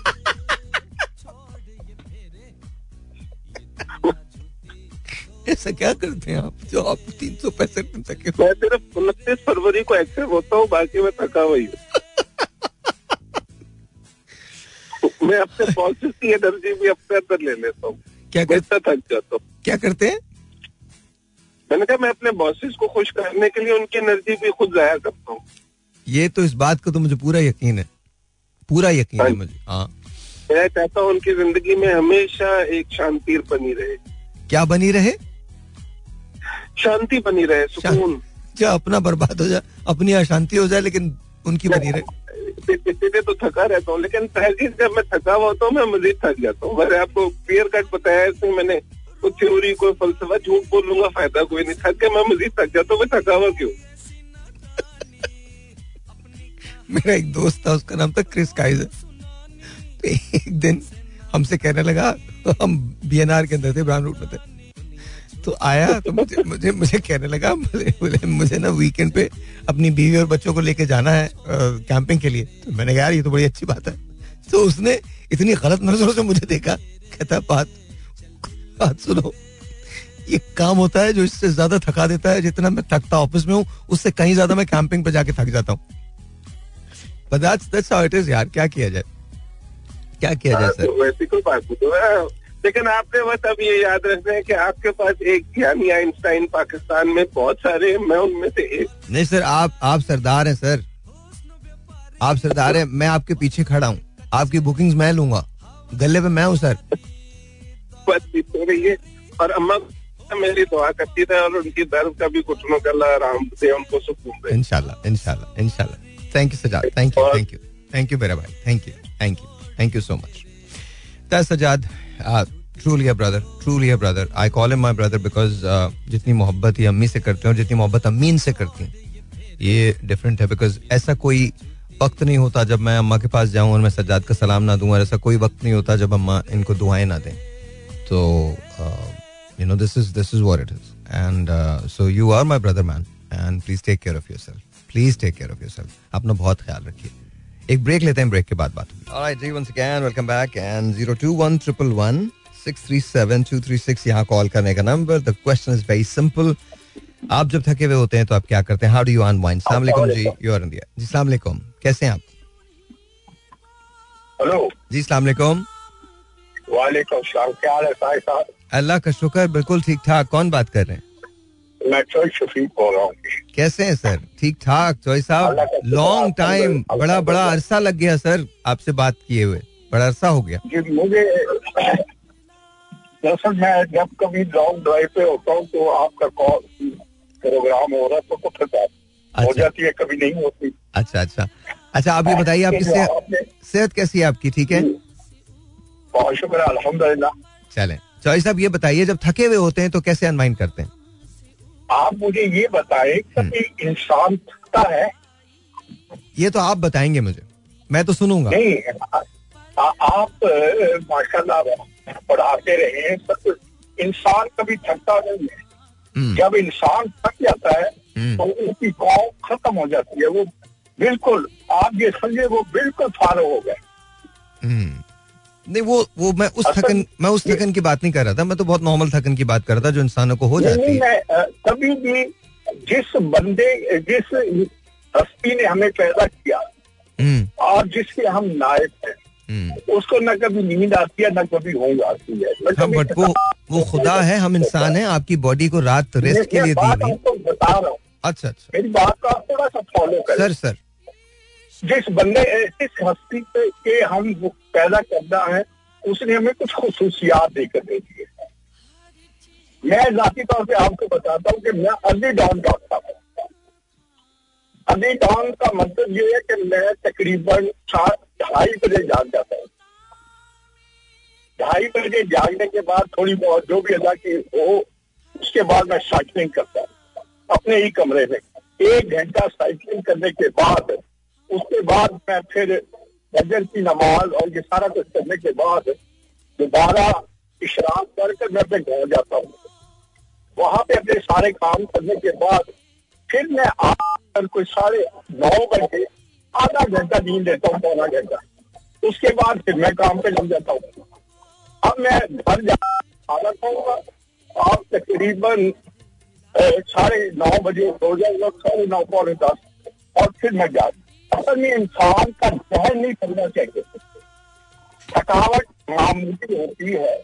ऐसा क्या करते हैं आप? जो आप तीन सौ पैंसठ दिन थके मैं सिर्फ़ उनतीस फरवरी को एक्टिव होता हूँ बाकी मैं थका हुई हूँ मैं अपने बॉसेस की एनर्जी भी अपने अंदर ले लेता हूँ। क्या करते थक जाता हूँ। क्या करते हैं? मैंने कहा मैं अपने बॉसेस को खुश करने के लिए उनकी एनर्जी भी खुद जाया करता हूँ। ये तो इस बात का तो मुझे पूरा यकीन है। पूरा यकीन है हाँ मुझे हाँ। मैं चाहता हूँ उनकी ज़िंदगी में हमेशा एक शांति बनी रहे। क्या बनी रहे? शांति बनी रहे सुकून। क्या अपना बर्बाद हो जाए अपनी अशांति हो जाए लेकिन उनकी बनी रहे। इसीलिए तो थका रहता हूँ लेकिन तहजीब जब मैं थका हुआ होता हूँ मैं मजीद थक जाता हूँ। मैंने आपको क्लियर कट बताया इसमें मैंने कुछ थ्योरी कोई फलसफा झूठ बोल लूँगा फ़ायदा कोई नहीं। थक के मैं मजीद थक जाता हूँ मैं थका हुआ क्यों? मेरा एक दोस्त था, उसका नाम था क्रिस काइजर। तो एक दिन हमसे कहने लगा तो हम बी एन आर के अंदर थे ब्राउन रूट में थे। तो आया तो मुझे मुझे मुझे कहने लगा, बोले मुझे ना वीकेंड पे अपनी बीवी और बच्चों को लेके जाना है कैंपिंग के लिए। तो मैंने कहा, यार, ये तो बड़ी अच्छी बात है। तो उसने इतनी गलत नज़रों से मुझे देखा, कहता, बात बात सुनो। ये काम होता है जो इससे ज़्यादा थका देता है, जितना मैं थकता ऑफ़िस में हूँ, उससे कहीं ज़्यादा मैं कैंपिंग पे जाके थक जाता हूँ। But that's that's how it is यार। क्या किया जाए? क्या किया जाए सर? वैसी कोई बात नहीं लेकिन आपने बस अब ये याद रखना है कि आपके पास एक यानी आइंस्टाइन पाकिस्तान में बहुत सारे मैं उनमें से एक। नहीं सर आप आप सरदार हैं सर। आप सरदार हैं मैं आपके पीछे खड़ा हूँ। आपकी बुकिंग्स मैं लूँगा। गले पे मैं हूँ सर। बस तो रही है और अम्मा मेरी दुआ करती रहे और उनकी दर्द का भी कुछ घुटनों का आराम से उनको सुकून इनशाला इनशाला इनशाला Thank you Sajjad Thank you. Thank you. Thank you, Bera bhai. Thank you. Thank you. Thank you so much. That's Sajad. Uh, truly a brother. Truly a brother. I call him my brother uh, जितनी मोहब्बत ये अम्मी से करते हैं और जितनी मोहब्बत अम्मीन से करती हैं ये डिफरेंट है बिकॉज़ ऐसा कोई वक्त नहीं होता जब मैं अम्मा के पास जाऊँ और मैं सज्जाद का सलाम ना दूँ और ऐसा कोई वक्त नहीं होता जब अम्मा इनको दुआएँ ना दें तो you know this is this is what it is and so you are my brother man and please take care of yourself please take care of yourself अपना बहुत ख्याल रखिए। एक ब्रेक लेते हैं ब्रेक के बाद बात Alright, ji once again welcome back and 02111 यहाँ कॉल करने का number the question is very simple आप जब थके हुए होते हैं तो आप क्या करते हैं? हाउ डू यू अनवाइंड अस्सलाम वालेकुम जी यू आर इंडिया जी अस्सलाम वालेकुम कैसे हैं आप? हेलो जी अस्सलाम वालेकुम वालेकुम सलाम क्या हाल है साहब? अल्लाह का शुक्र बिल्कुल ठीक ठाक। कौन बात कर रहे हैं? मैं चोई शफीक बोल रहा हूँ। कैसे हैं सर? ठीक ठाक चोई साहब? लॉन्ग टाइम बड़ा बड़ा अरसा लग गया सर आपसे बात किए हुए। बड़ा अरसा हो गया। जी मुझे दरअसल मैं जब कभी लॉन्ग ड्राइव पे होता हूँ तो आपका कॉल प्रोग्राम हो रहा है तो कुछ हो। अच्छा। जाती है कभी नहीं होती। अच्छा अच्छा। अच्छा आप ये बताइए आपकी सेहत सेहत कैसी है आपकी? ठीक है? बहुत शुक्र है चले। चौई साहब ये बताइए जब थके हुए होते हैं तो कैसे अनवाइंड करते हैं? आप मुझे ये बताएँ कभी इंसान थकता है? ये तो आप बताएँगे मुझे। मैं तो सुनूँगा। नहीं आ, आ, आप माशाल्लाह पढ़ाते रहे हैं सब इंसान कभी थकता नहीं है। हम्म, जब इंसान थक जाता है हम्म, तो उसकी कौम खत्म हो जाती है। वो बिल्कुल आप ये समझे वो बिल्कुल फारो हो गए। हम्म। नहीं वो वो मैं उस थकन मैं उस थकन की बात नहीं कर रहा था मैं तो बहुत नॉर्मल थकन की बात कर रहा था जो इंसानों को हो जाती है। कभी भी जिस बंदे जिस हस्ती ने हमें पैदा किया हम्म, और जिसके हम नायक हैं हम्म। उसको न कभी नींद आती है न कभी ऊँग आती है। हाँ बट वो वो खुदा है हम इंसान हैं आपकी बॉडी को रात रेस्ट के लिए दी हूँ। अच्छा अच्छा। मेरी बात को आप थोड़ा सा फॉलो करें। Sir sir. जिस बंदे जिस हस्ती पे के हम पैदा करना है, उसने हमें कुछ खसूसियात देकर दे दिए मैं जाती तौर पे आपको बताता हूँ कि मैं अर्ली डाउन डॉक्टर हूँ। अर्ली डाउन का मतलब ये है कि मैं तकरीबन ढाई बजे जाग जाता हूँ। ढाई बजे जागने के बाद थोड़ी बहुत जो भी अदा की हो, उसके बाद मैं साइकिलिंग करता हूँ। अपने ही कमरे में। एक घंटा साइकिलिंग करने के बाद उसके बाद मैं फिर फजर की नमाज़ और ये सारा कुछ करने के बाद दोबारा इशराक करके मैं अपने घर जाता हूँ। वहाँ पे अपने सारे काम करने के बाद फिर मैं आकर कोई साढ़े नौ बजे आधा घंटा नींद लेता हूँ, पौना घंटा। उसके बाद फिर मैं काम पे लग जाता हूँ। अब मैं घर जा खाऊँगा। आप तकरीबन साढ़े नौ बजे हो जाएगा, साढ़े नौ, पौने दस। और फिर मैं जा असल में इंसान का जहन नहीं करना चाहिए। थकावट मामूली होती है।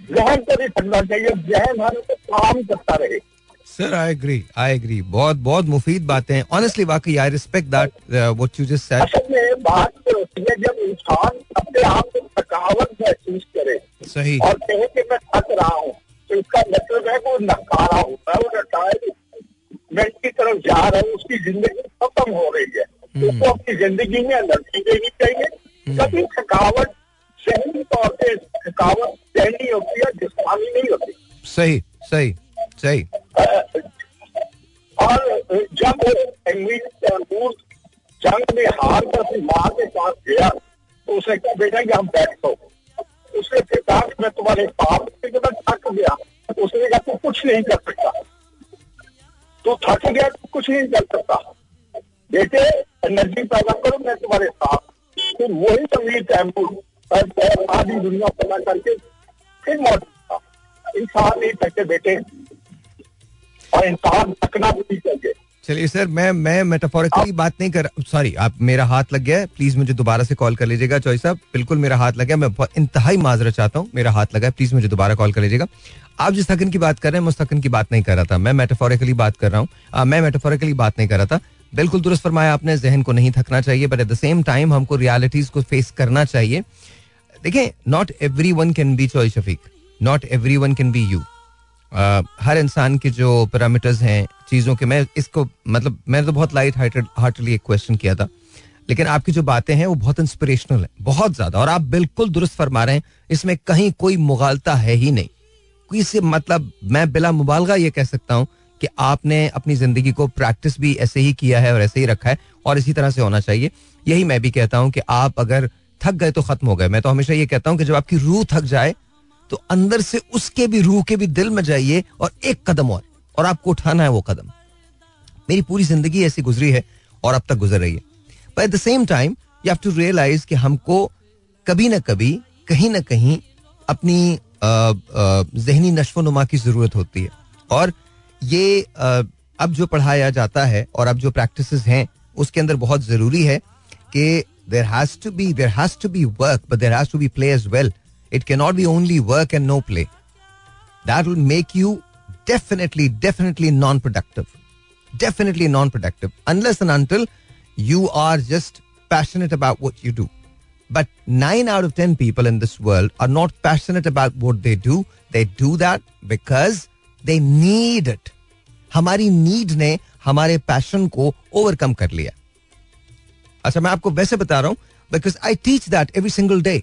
जहन को नहीं करना चाहिए। जहन हर काम करता रहे। Sir I agree I agree बहुत बहुत मुफीद बातें। हैं ऑनेस्टली वाकई I respect that what you just said असल में बात तो होती है जब इंसान अपने आप को थकावट महसूस करे सही। और कहे कि मैं थक रहा हूँ तो इसका मतलब है वो नकारा होता है वो नकारे मैं इसकी तरफ़ जा रहा हूँ उसकी ज़िंदगी खत्म हो रही है। उसको अपनी ज़िंदगी में एनर्जी देनी चाहिए। कभी थकावट सहनी तौर पे थकावट सहनी होती है जिसमानी नहीं होती। सही सही सही। और जब तैमूर जंग में हार कर अपनी माँ के पास गया तो उसने कहा बेटा कि हम बैठो। उसने फिर कहा मैं तुम्हारे पाप से मैं थक गया। उसने कहा तू कुछ नहीं कर सकता। तू थक गया तू कुछ नहीं कर सकता। बेटे एनर्जी पैदा करो, मैं तुम्हारे साथ। फिर वही तमीर तैमूर आधी दुनिया पैदा करके फिर मौत इंसान नहीं थके बेटे। और इंसान थकना भी चाहिए। चलिए सर, मैं मैं मेटाफोरिकली बात नहीं कर सॉरी आप मेरा हाथ लग गया है। प्लीज़ मुझे दोबारा से कॉल कर लीजिएगा चॉइस साहब। बिल्कुल मेरा हाथ लग गया। मैं इंतहाई माजरा चाहता हूँ। मेरा हाथ लगा है। प्लीज़ मुझे दोबारा कॉल कर लीजिएगा। आप जिस थकन की बात कर रहे हैं, मैं उस थकन की बात नहीं कर रहा था। मैं मेटाफोरिकली बात कर रहा हूँ। मैं मेटाफोरिकली बात नहीं कर रहा था। बिल्कुल दुरुस्त फरमाया आपने, जहन को नहीं थकना चाहिए but at the same time हमको रियलिटीज को फेस करना चाहिए। देखें not everyone can be choice Shafiq not everyone can be you हर इंसान के जो पैरामीटर्स हैं, चीज़ों के, मैं इसको मतलब मैंने तो बहुत लाइट हार्टेड हार्टली एक क्वेश्चन किया था। लेकिन आपकी जो बातें हैं, वो बहुत इंस्पिरेशनल है, बहुत ज़्यादा। और आप बिल्कुल दुरुस्त फरमा रहे हैं, इसमें कहीं कोई मुगालता है ही नहीं। कोई से मतलब मैं बिला मुबालगा ये कह सकता हूँ कि आपने अपनी ज़िंदगी को प्रैक्टिस भी ऐसे ही किया है और ऐसे ही रखा है और इसी तरह से होना चाहिए। यही मैं भी कहता हूँ कि आप अगर थक गए तो खत्म हो गए। मैं तो हमेशा ये कहता हूँ कि जब आपकी रूह थक जाए तो अंदर से उसके भी रूह के भी दिल में जाइए और एक कदम और और आपको उठाना है वो कदम। मेरी पूरी ज़िंदगी ऐसी गुजरी है और अब तक गुजर रही है। But at the same time you have to realise कि हमको कभी ना कभी, कहीं ना कहीं अपनी जहनी नशो नुमा की ज़रूरत होती है। और ये अब जो पढ़ाया जाता है और अब जो प्रैक्टिस हैं, उसके अंदर बहुत ज़रूरी है कि there has to be there has to be work but there has to be play as well it can not be only work and no play that will make you definitely definitely non productive definitely non productive unless and until you are just passionate about what you do. But nine out of 10 people in this world are not passionate about what they do. They do that because they need it. हमारी need ने हमारे passion को overcome कर लिया। अच्छा मैं आपको वैसे बता रहा हूँ because I teach that every single day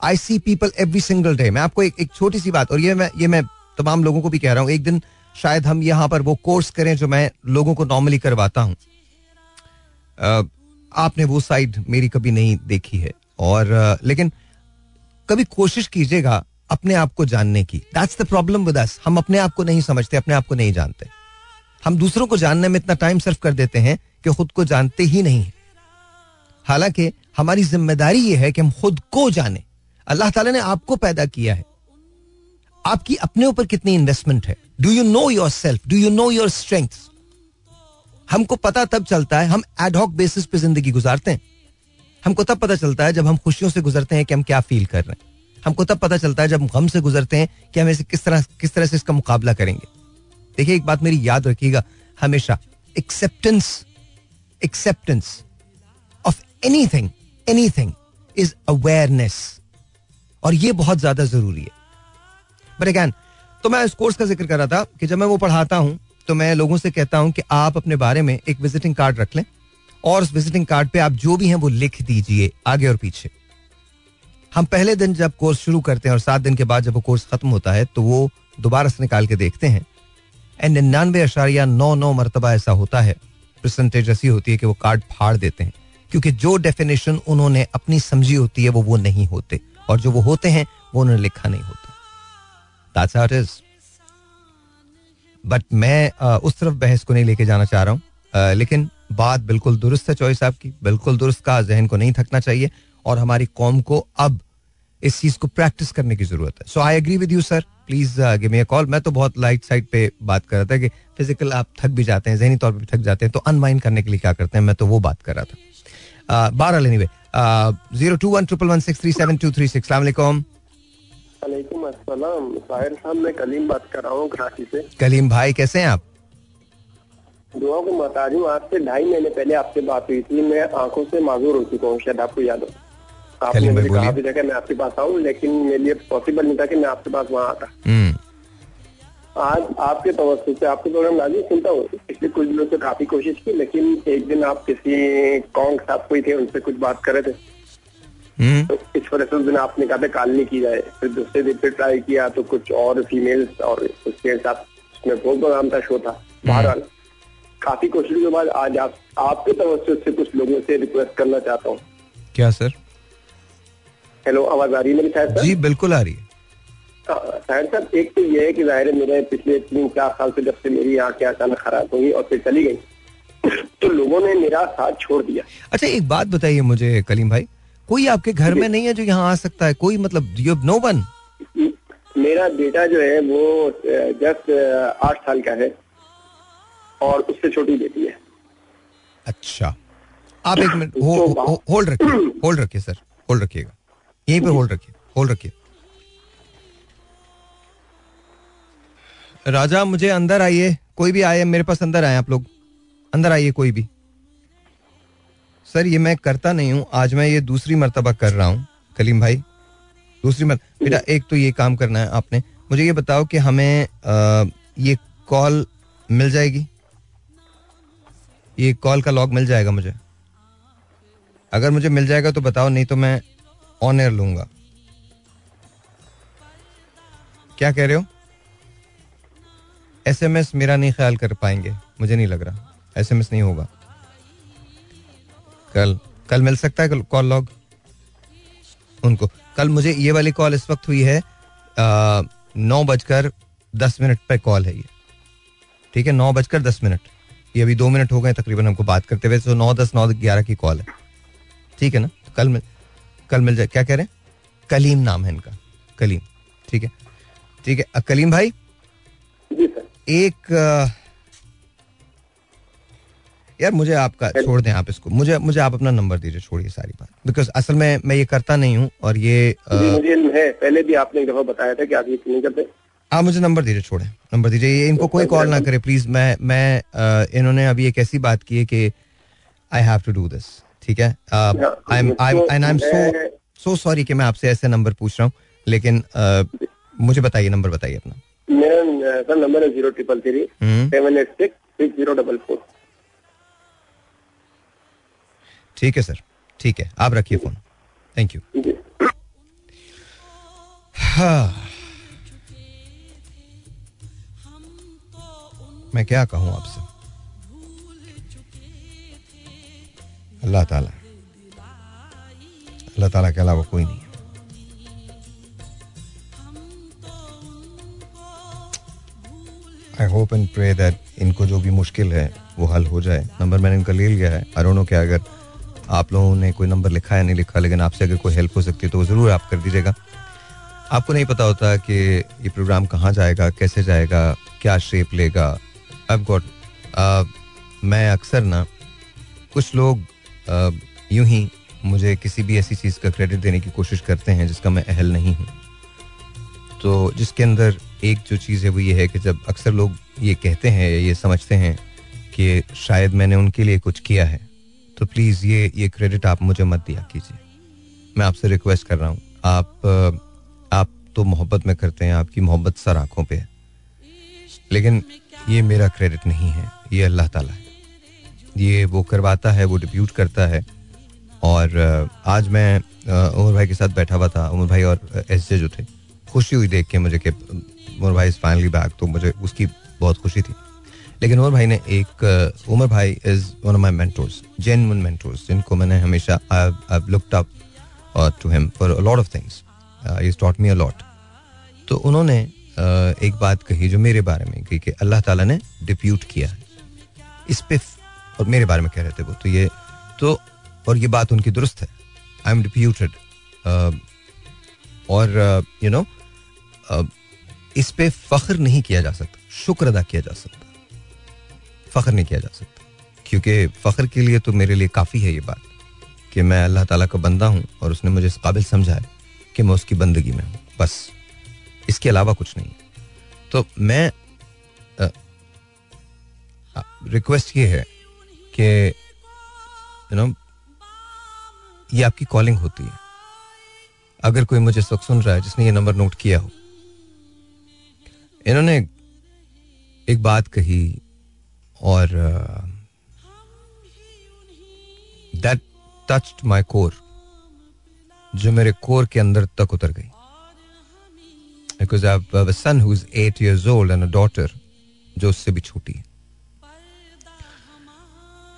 I see people every single day मैं आपको एक, एक छोटी सी बात और ये मैं ये मैं तमाम लोगों को भी कह रहा हूँ एक दिन शायद हम यहाँ पर वो कोर्स करें जो मैं लोगों को नॉर्मली करवाता हूँ। आपने वो साइड मेरी कभी नहीं देखी है और लेकिन कभी कोशिश कीजिएगा अपने आप को जानने की। That's the problem with us हम अपने आप को नहीं समझते, अपने आप को नहीं जानते। हम दूसरों को जानने में इतना टाइम सर्व कर देते हैं कि खुद को जानते ही नहीं हालाँकि हमारी ज़िम्मेदारी यह है कि हम खुद को जाने। अल्लाह ताला ने आपको पैदा किया है। आपकी अपने ऊपर कितनी इन्वेस्टमेंट है? Do you know yourself do you know your strength हमको पता तब चलता है, हम एडहॉक बेसिस पे ज़िंदगी गुजारते हैं। हमको तब पता चलता है जब हम खुशियों से गुजरते हैं कि हम क्या फील कर रहे हैं। हमको तब पता चलता है जब गम से गुजरते हैं कि हम इसे किस तरह किस तरह से इसका मुकाबला करेंगे। देखिए, एक बात मेरी याद रखिएगा। हमेशा acceptance acceptance of anything anything is awareness और ये बहुत ज़्यादा ज़रूरी है। बट अगैन तो मैं इस कोर्स का ज़िक्र कर रहा था कि जब मैं वो पढ़ाता हूँ तो मैं लोगों से कहता हूँ कि आप अपने बारे में एक विजिटिंग कार्ड रख लें। और उस विजिटिंग कार्ड पे आप जो भी हैं वो लिख दीजिए आगे और पीछे। हम पहले दिन जब कोर्स शुरू करते हैं और सात दिन के बाद जब वो कोर्स खत्म होता है तो वो दोबारा से निकाल के देखते हैं। एंड निन्यानवे अशारिया नौ नौ मरतबा ऐसा होता है। परसेंटेज ऐसी होती है कि वो कार्ड फाड़ देते हैं। क्योंकि जो डेफिनेशन उन्होंने अपनी समझी होती है, वो वो नहीं होते। और जो वो होते हैं, वो उन्होंने लिखा नहीं होता। बट मैं उस तरफ़ बहस को नहीं लेके जाना चाह रहा हूँ। लेकिन बात बिल्कुल दुरुस्त है चॉइस आपकी बिल्कुल दुरुस्त का जहन को नहीं थकना चाहिए। और हमारी कौम को अब इस चीज़ को प्रैक्टिस करने की ज़रूरत है। So I agree with you sir please give me a call मैं तो बहुत लाइट साइड पे बात कर रहा था कि फ़िज़िकल आप थक भी जाते हैं जहनी तौर पर भी थक जाते हैं तो अनमाइंड करने के लिए क्या करते हैं? मैं तो वो बात कर रहा था। बारह anyway zero two one triple one six three seven two three six वालेकुम। अस्सलाम। साहिर साहब मैं कलीम बात कर रहा हूँ कराची से। कलीम भाई कैसे हैं आप? दुआ को महताज हूँ आज से ढाई महीने पहले आपसे बात हुई थी मैं आँखों से माजूर हो चुका हूँ शायद आपको याद हो। आपने मुझे कहा भी था कि मैं आपके पास आऊँ लेकिन मेरे लिए पॉसिबल नहीं था कि मैं आपके पास वहाँ आता। हम्म। आज आपके तवस्त से आपके प्रोग्राम लाजी सुनता हूँ पिछले कुछ दिनों से काफ़ी कोशिश की लेकिन एक दिन आप किसी कौन साहब कोई थे उनसे कुछ बात कर रहे थे? हम्म। तो इस वजह से उस दिन आपने कहा था कॉल नहीं की जाए। फिर दूसरे दिन फिर ट्राई किया तो कुछ और फीमेल्स और उसके साथ उसमें बहुत प्रोग्राम था शो था। हम्म। बहरहाल काफ़ी कोशिश के बाद आज आप आपके तरफ़ से कुछ लोगों से रिक्वेस्ट करना चाहता हूँ। क्या सर हेलो आवाज़ आ रही है मेरी शायद जी बिल्कुल आ रही है। शायद साहब एक तो ये है कि ज़ाहिर है मेरे पिछले तीन चार साल से जब से मेरी आँखें अचानक खराब हुई और फिर चली गई तो लोगों ने मेरा साथ छोड़ दिया। अच्छा एक बात बताइए मुझे कलीम भाई। कोई आपके घर में नहीं है जो यहाँ आ सकता है? कोई मतलब यू नो वन मेरा बेटा जो है वो जस्ट आठ साल का है और उससे छोटी बेटी है। अच्छा। आप एक मिनट हो, हो, होल्ड रखिए होल्ड रखिए सर होल्ड रखिएगा। यहीं पर होल्ड रखिए होल्ड रखिए। राजा मुझे अंदर आइए कोई भी आए मेरे पास अंदर आए आप लोग। अंदर आइए कोई भी। सर ये मैं करता नहीं हूँ आज मैं ये दूसरी मरतबा कर रहा हूँ कलीम भाई। दूसरी मर बेटा एक तो ये काम करना है आपने। मुझे ये बताओ कि हमें आ, ये कॉल मिल जाएगी? ये कॉल का लॉग मिल जाएगा मुझे? अगर मुझे मिल जाएगा तो बताओ नहीं तो मैं ऑन एयर लूँगा। क्या कह रहे हो? एसएमएस मेरा नहीं ख्याल कर पाएँगे। मुझे नहीं लग रहा। एसएमएस नहीं होगा। कल कल मिल सकता है कॉल लॉग उनको। कल मुझे ये वाली कॉल इस वक्त हुई है नौ बजकर दस मिनट पे कॉल है ये। ठीक है? नौ बजकर दस मिनट। ये अभी दो मिनट हो गए तकरीबन हमको बात करते हुए तो नौ दस, नौ ग्यारह की कॉल है। ठीक है ना? कल मिल कल मिल जाए। क्या कह रहे हैं? कलीम नाम है इनका। कलीम। ठीक है? ठीक है। कलीम भाई? जी सर। एक यार मुझे आपका छोड़ दें आप इसको। मुझे मुझे आप अपना नंबर दीजिए छोड़िए सारी बात। बिकॉज़ असल में मैं ये करता नहीं हूँ और ये मुझे है। पहले भी आपने एक दफ़ा बताया था कि आप ये नहीं करते। आप मुझे नंबर दीजिए छोड़े। नंबर दीजिए। ये इनको कोई कॉल ना करे प्लीज़ मैं मैं इन्होंने अभी एक ऐसी बात की है कि I have to do this ठीक है? I am I am so so sorry कि मैं आपसे ऐसे नंबर पूछ रहा हूँ लेकिन uh, मुझे बताइए नंबर बताइए अपना। मेरा सर नंबर है zero triple three seven eight six six zero double four ठीक है सर ठीक है आप रखिए फ़ोन थैंक यू हाँ। मैं क्या कहूँ आपसे? अल्लाह ताला अल्लाह ताला के अलावा कोई नहीं I hope and pray that इनको जो भी मुश्किल है, वो हल हो जाए। नंबर मैंने इनका ले लिया है। नो क्या अगर आप लोगों ने कोई नंबर लिखा है नहीं लिखा, लेकिन आपसे अगर कोई हेल्प हो सकती है तो ज़रूर आप कर दीजिएगा। आपको नहीं पता होता कि ये प्रोग्राम कहाँ जाएगा, कैसे जाएगा, क्या शेप लेगा। अब गॉट मैं अक्सर ना, कुछ लोग यूँ ही मुझे किसी भी ऐसी चीज़ का क्रेडिट देने की कोशिश करते हैं जिसका मैं अहल नहीं हूँ। तो जिसके अंदर एक जो चीज़ है वो ये है कि जब अक्सर लोग ये कहते हैं या समझते हैं कि शायद मैंने उनके लिए कुछ किया है तो प्लीज़ ये ये क्रेडिट आप मुझे मत दिया कीजिए। मैं आपसे रिक्वेस्ट कर रहा हूँ, आप आप तो मोहब्बत में करते हैं, आपकी मोहब्बत सर आँखों पर है। लेकिन ये मेरा क्रेडिट नहीं है, ये अल्लाह ताला है। ये वो करवाता है, वो डिप्यूट करता है। और आज मैं उमर भाई के साथ बैठा हुआ था, उमर भाई और एस जे जो थे, खुशी हुई देख के मुझे कि, उमर भाई इज़ फाइनली बैक तो मुझे उसकी बहुत खुशी थी। लेकिन उमर भाई ने एक उमर भाई is one of my mentors genuine mentors जिनको मैंने हमेशा looked up to him for lot of things is taught me a lot तो उन्होंने एक बात कही जो मेरे बारे में कही कि अल्लाह ताला ने डिप्यूट किया है। इस पे और मेरे बारे में कह रहे थे वो तो ये तो और ये बात उनकी दुरुस्त है। आई एम डिप्यूटेड और यू नो इस पे फख्र नहीं किया जा सकता, शुक्र अदा किया जा सकता। फ़ख्र नहीं किया जा सकता, क्योंकि फ़ख्र के लिए तो मेरे लिए काफ़ी है ये बात, कि मैं अल्लाह ताला का बंदा हूँ और उसने मुझे इस काबिल समझा है कि मैं उसकी बंदगी में हूँ, बस। इसके अलावा कुछ नहीं तो मैं रिक्वेस्ट ये है कि यू नो ये आपकी कॉलिंग होती है। अगर कोई मुझे इस वक्त सुन रहा है, जिसने ये नंबर नोट किया हो। इन्होंने एक बात कही और दैट टच्ड माई कोर जो मेरे कोर के अंदर तक उतर गई। Because I son who is eight years old and a daughter जो उससे भी छोटी है।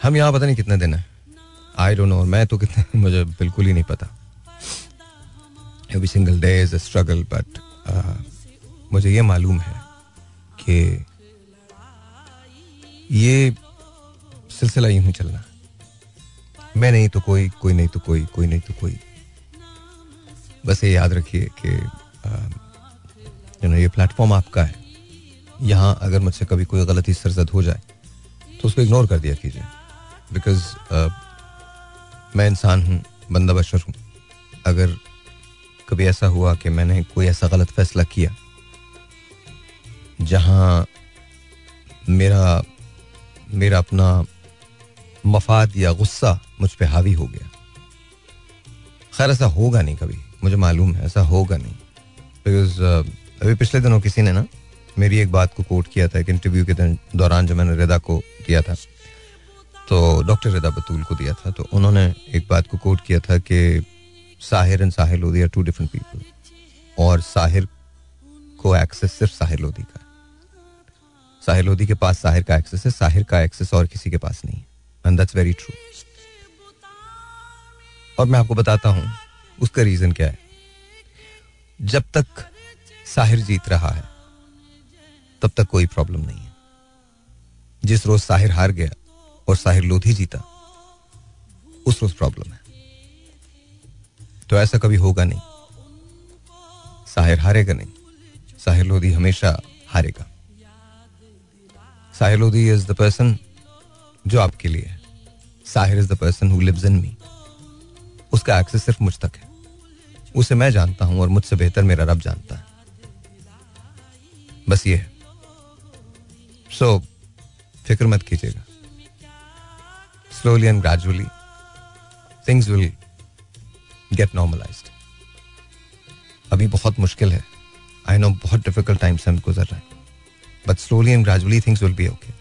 हम यहाँ पता नहीं कितने दिन है। आई डोंट नो मैं तो कितने, मुझे बिल्कुल ही नहीं पता। Every single day is a struggle but मुझे ये मालूम है कि ये सिलसिला यूँ ही चलना। मैं नहीं तो कोई कोई नहीं तो कोई कोई नहीं तो कोई। बस ये याद रखिए कि ये प्लेटफॉर्म आपका है। यहाँ अगर मुझसे कभी कोई गलती सरजद हो जाए तो उसको इग्नोर कर दिया कीजिए। बिकॉज़ मैं इंसान हूँ बंदा बशर हूँ। अगर कभी ऐसा हुआ कि मैंने कोई ऐसा गलत फैसला किया जहाँ मेरा मेरा अपना मफाद या गुस्सा मुझ पर हावी हो गया। खैर ऐसा होगा नहीं कभी। मुझे मालूम है ऐसा होगा नहीं। बिकॉज़ uh, अभी पिछले दिनों किसी ने ना मेरी एक बात को कोट किया था एक इंटरव्यू के दौरान जो मैंने रिदा को दिया था। तो डॉक्टर रदा बतूल को दिया था तो उन्होंने एक बात को कोट किया था कि Sahir and Sahir Lodhi are two different people, और साहिर को एक्सेस सिर्फ़ साहिर लोधी का साहिर लोधी के पास साहिर का एक्सेस है, साहिर का एक्सेस और किसी के पास नहीं है एंड दैट्स वेरी ट्रू और मैं आपको बताता हूँ, उसका रीजन क्या है। जब तक साहिर जीत रहा है, तब तक कोई प्रॉब्लम नहीं है। जिस रोज साहिर हार गया और साहिर लोधी जीता। उस रोज प्रॉब्लम है। तो ऐसा कभी होगा नहीं। साहिर हारेगा नहीं। साहिर लोधी हमेशा हारेगा। Sahir Lodhi is the person जो आपके लिए है। Sahir is the person who lives in me उसका एक्सेस सिर्फ़ मुझ तक है। उसे मैं जानता हूँ और मुझसे बेहतर मेरा रब जानता है। बस ये है। सो so, फ़िक्र मत कीजिएगा। Slowly and gradually things will get normalize अभी बहुत मुश्किल है। आई नो बहुत डिफ़िकल्ट टाइम से हम गुजर रहे हैं। But slowly and gradually things will be okay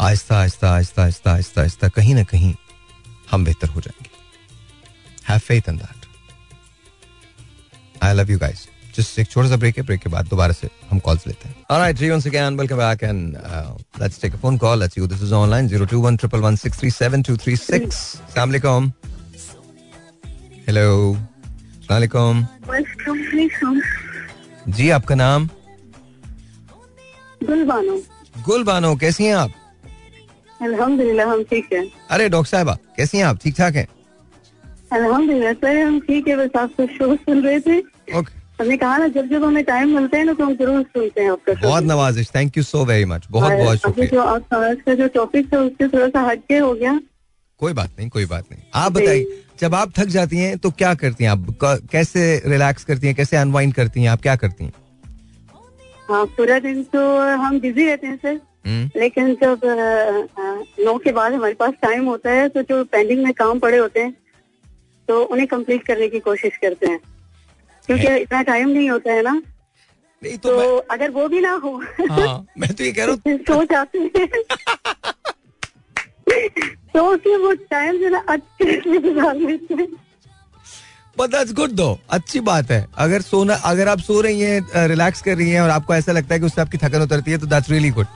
आहिस्ता आहिस्ता आहिस्ता आहिस्ता आहिस्ता आहिस्ता कहीं ना कहीं हम बेहतर हो जाएँगे। Have faith in that I love you guys just एक छोटा सा ब्रेक है ब्रेक के बाद दोबारा से हम कॉल्स लेते हैं। ऑलराइट जी once again welcome back and uh, let's take a phone call. Let's see who this 02111637236 अस्सलाम वालेकुम हेलो अस्सलाम वालेकुम जी आपका नाम? गुलबानो। गुलबानो कैसी हैं आप? अल्हम्दुलिल्लाह हम ठीक हैं। अरे डॉक्टर साहबा कैसी हैं आप? ठीक ठाक हैं? अल्हम्दुलिल्लाह सर हम ठीक है बस आपका शो सुन रहे थे। ओके। हमने कहा ना जब जब हमें टाइम मिलता है ना तो हम ज़रूर सुनते हैं आपका बहुत नवाजिश। Thank you so very much बहुत बहुत शुक्रिया। जो आपका जो टॉपिक था उससे थोड़ा सा हटके हो गया। कोई बात नहीं कोई बात नहीं। आप बताइए जब आप थक जाती हैं तो क्या करती हैं आप? कैसे रिलैक्स करती हैं? कैसे अनवाइंड करती हैं आप? क्या करती हैं? हाँ पूरा दिन तो हम बिज़ी रहते हैं सर हम्म। लेकिन जब नौ के बाद हमारे पास टाइम होता है तो जो पेंडिंग में काम पड़े होते हैं तो उन्हें कंप्लीट करने की कोशिश करते हैं। क्योंकि इतना टाइम नहीं होता है ना। नहीं तो, तो मैं... अगर वो भी ना हो। हाँ, मैं तो ये कह रहा हूँ सो जाते हैं। तो कि वो टाइम जो ना अच्छे से गुजार लेते हैं। बट दैट्स गुड दो अच्छी बात है। अगर सोना अगर आप सो रही हैं रिलैक्स कर रही हैं और आपको ऐसा लगता है कि उससे आपकी थकन उतरती है तो दैट्स रियली गुड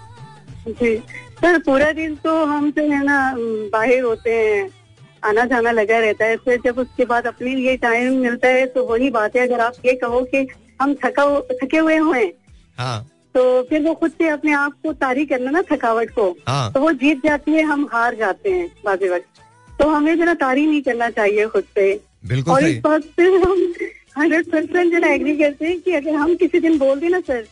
जी। सर पूरा दिन तो हम जो है ना बाहर होते हैं। आना जाना लगा रहता है। फिर जब उसके बाद अपने लिए टाइम मिलता है तो वही बात है। अगर आप ये कहो कि हम थका थके हुए हुए हाँ। तो फिर वो खुद से अपने आप को तारी करना ना थकावट को हाँ. तो वो जीत जाती है हम हार जाते हैं बाजे वक्त तो हमें जरा तारी नहीं करना चाहिए खुद से। बिल्कुल और इस बात से हम हंड्रेड परसेंट जरा एग्री करते हैं कि अगर हम किसी दिन बोल दें ना सर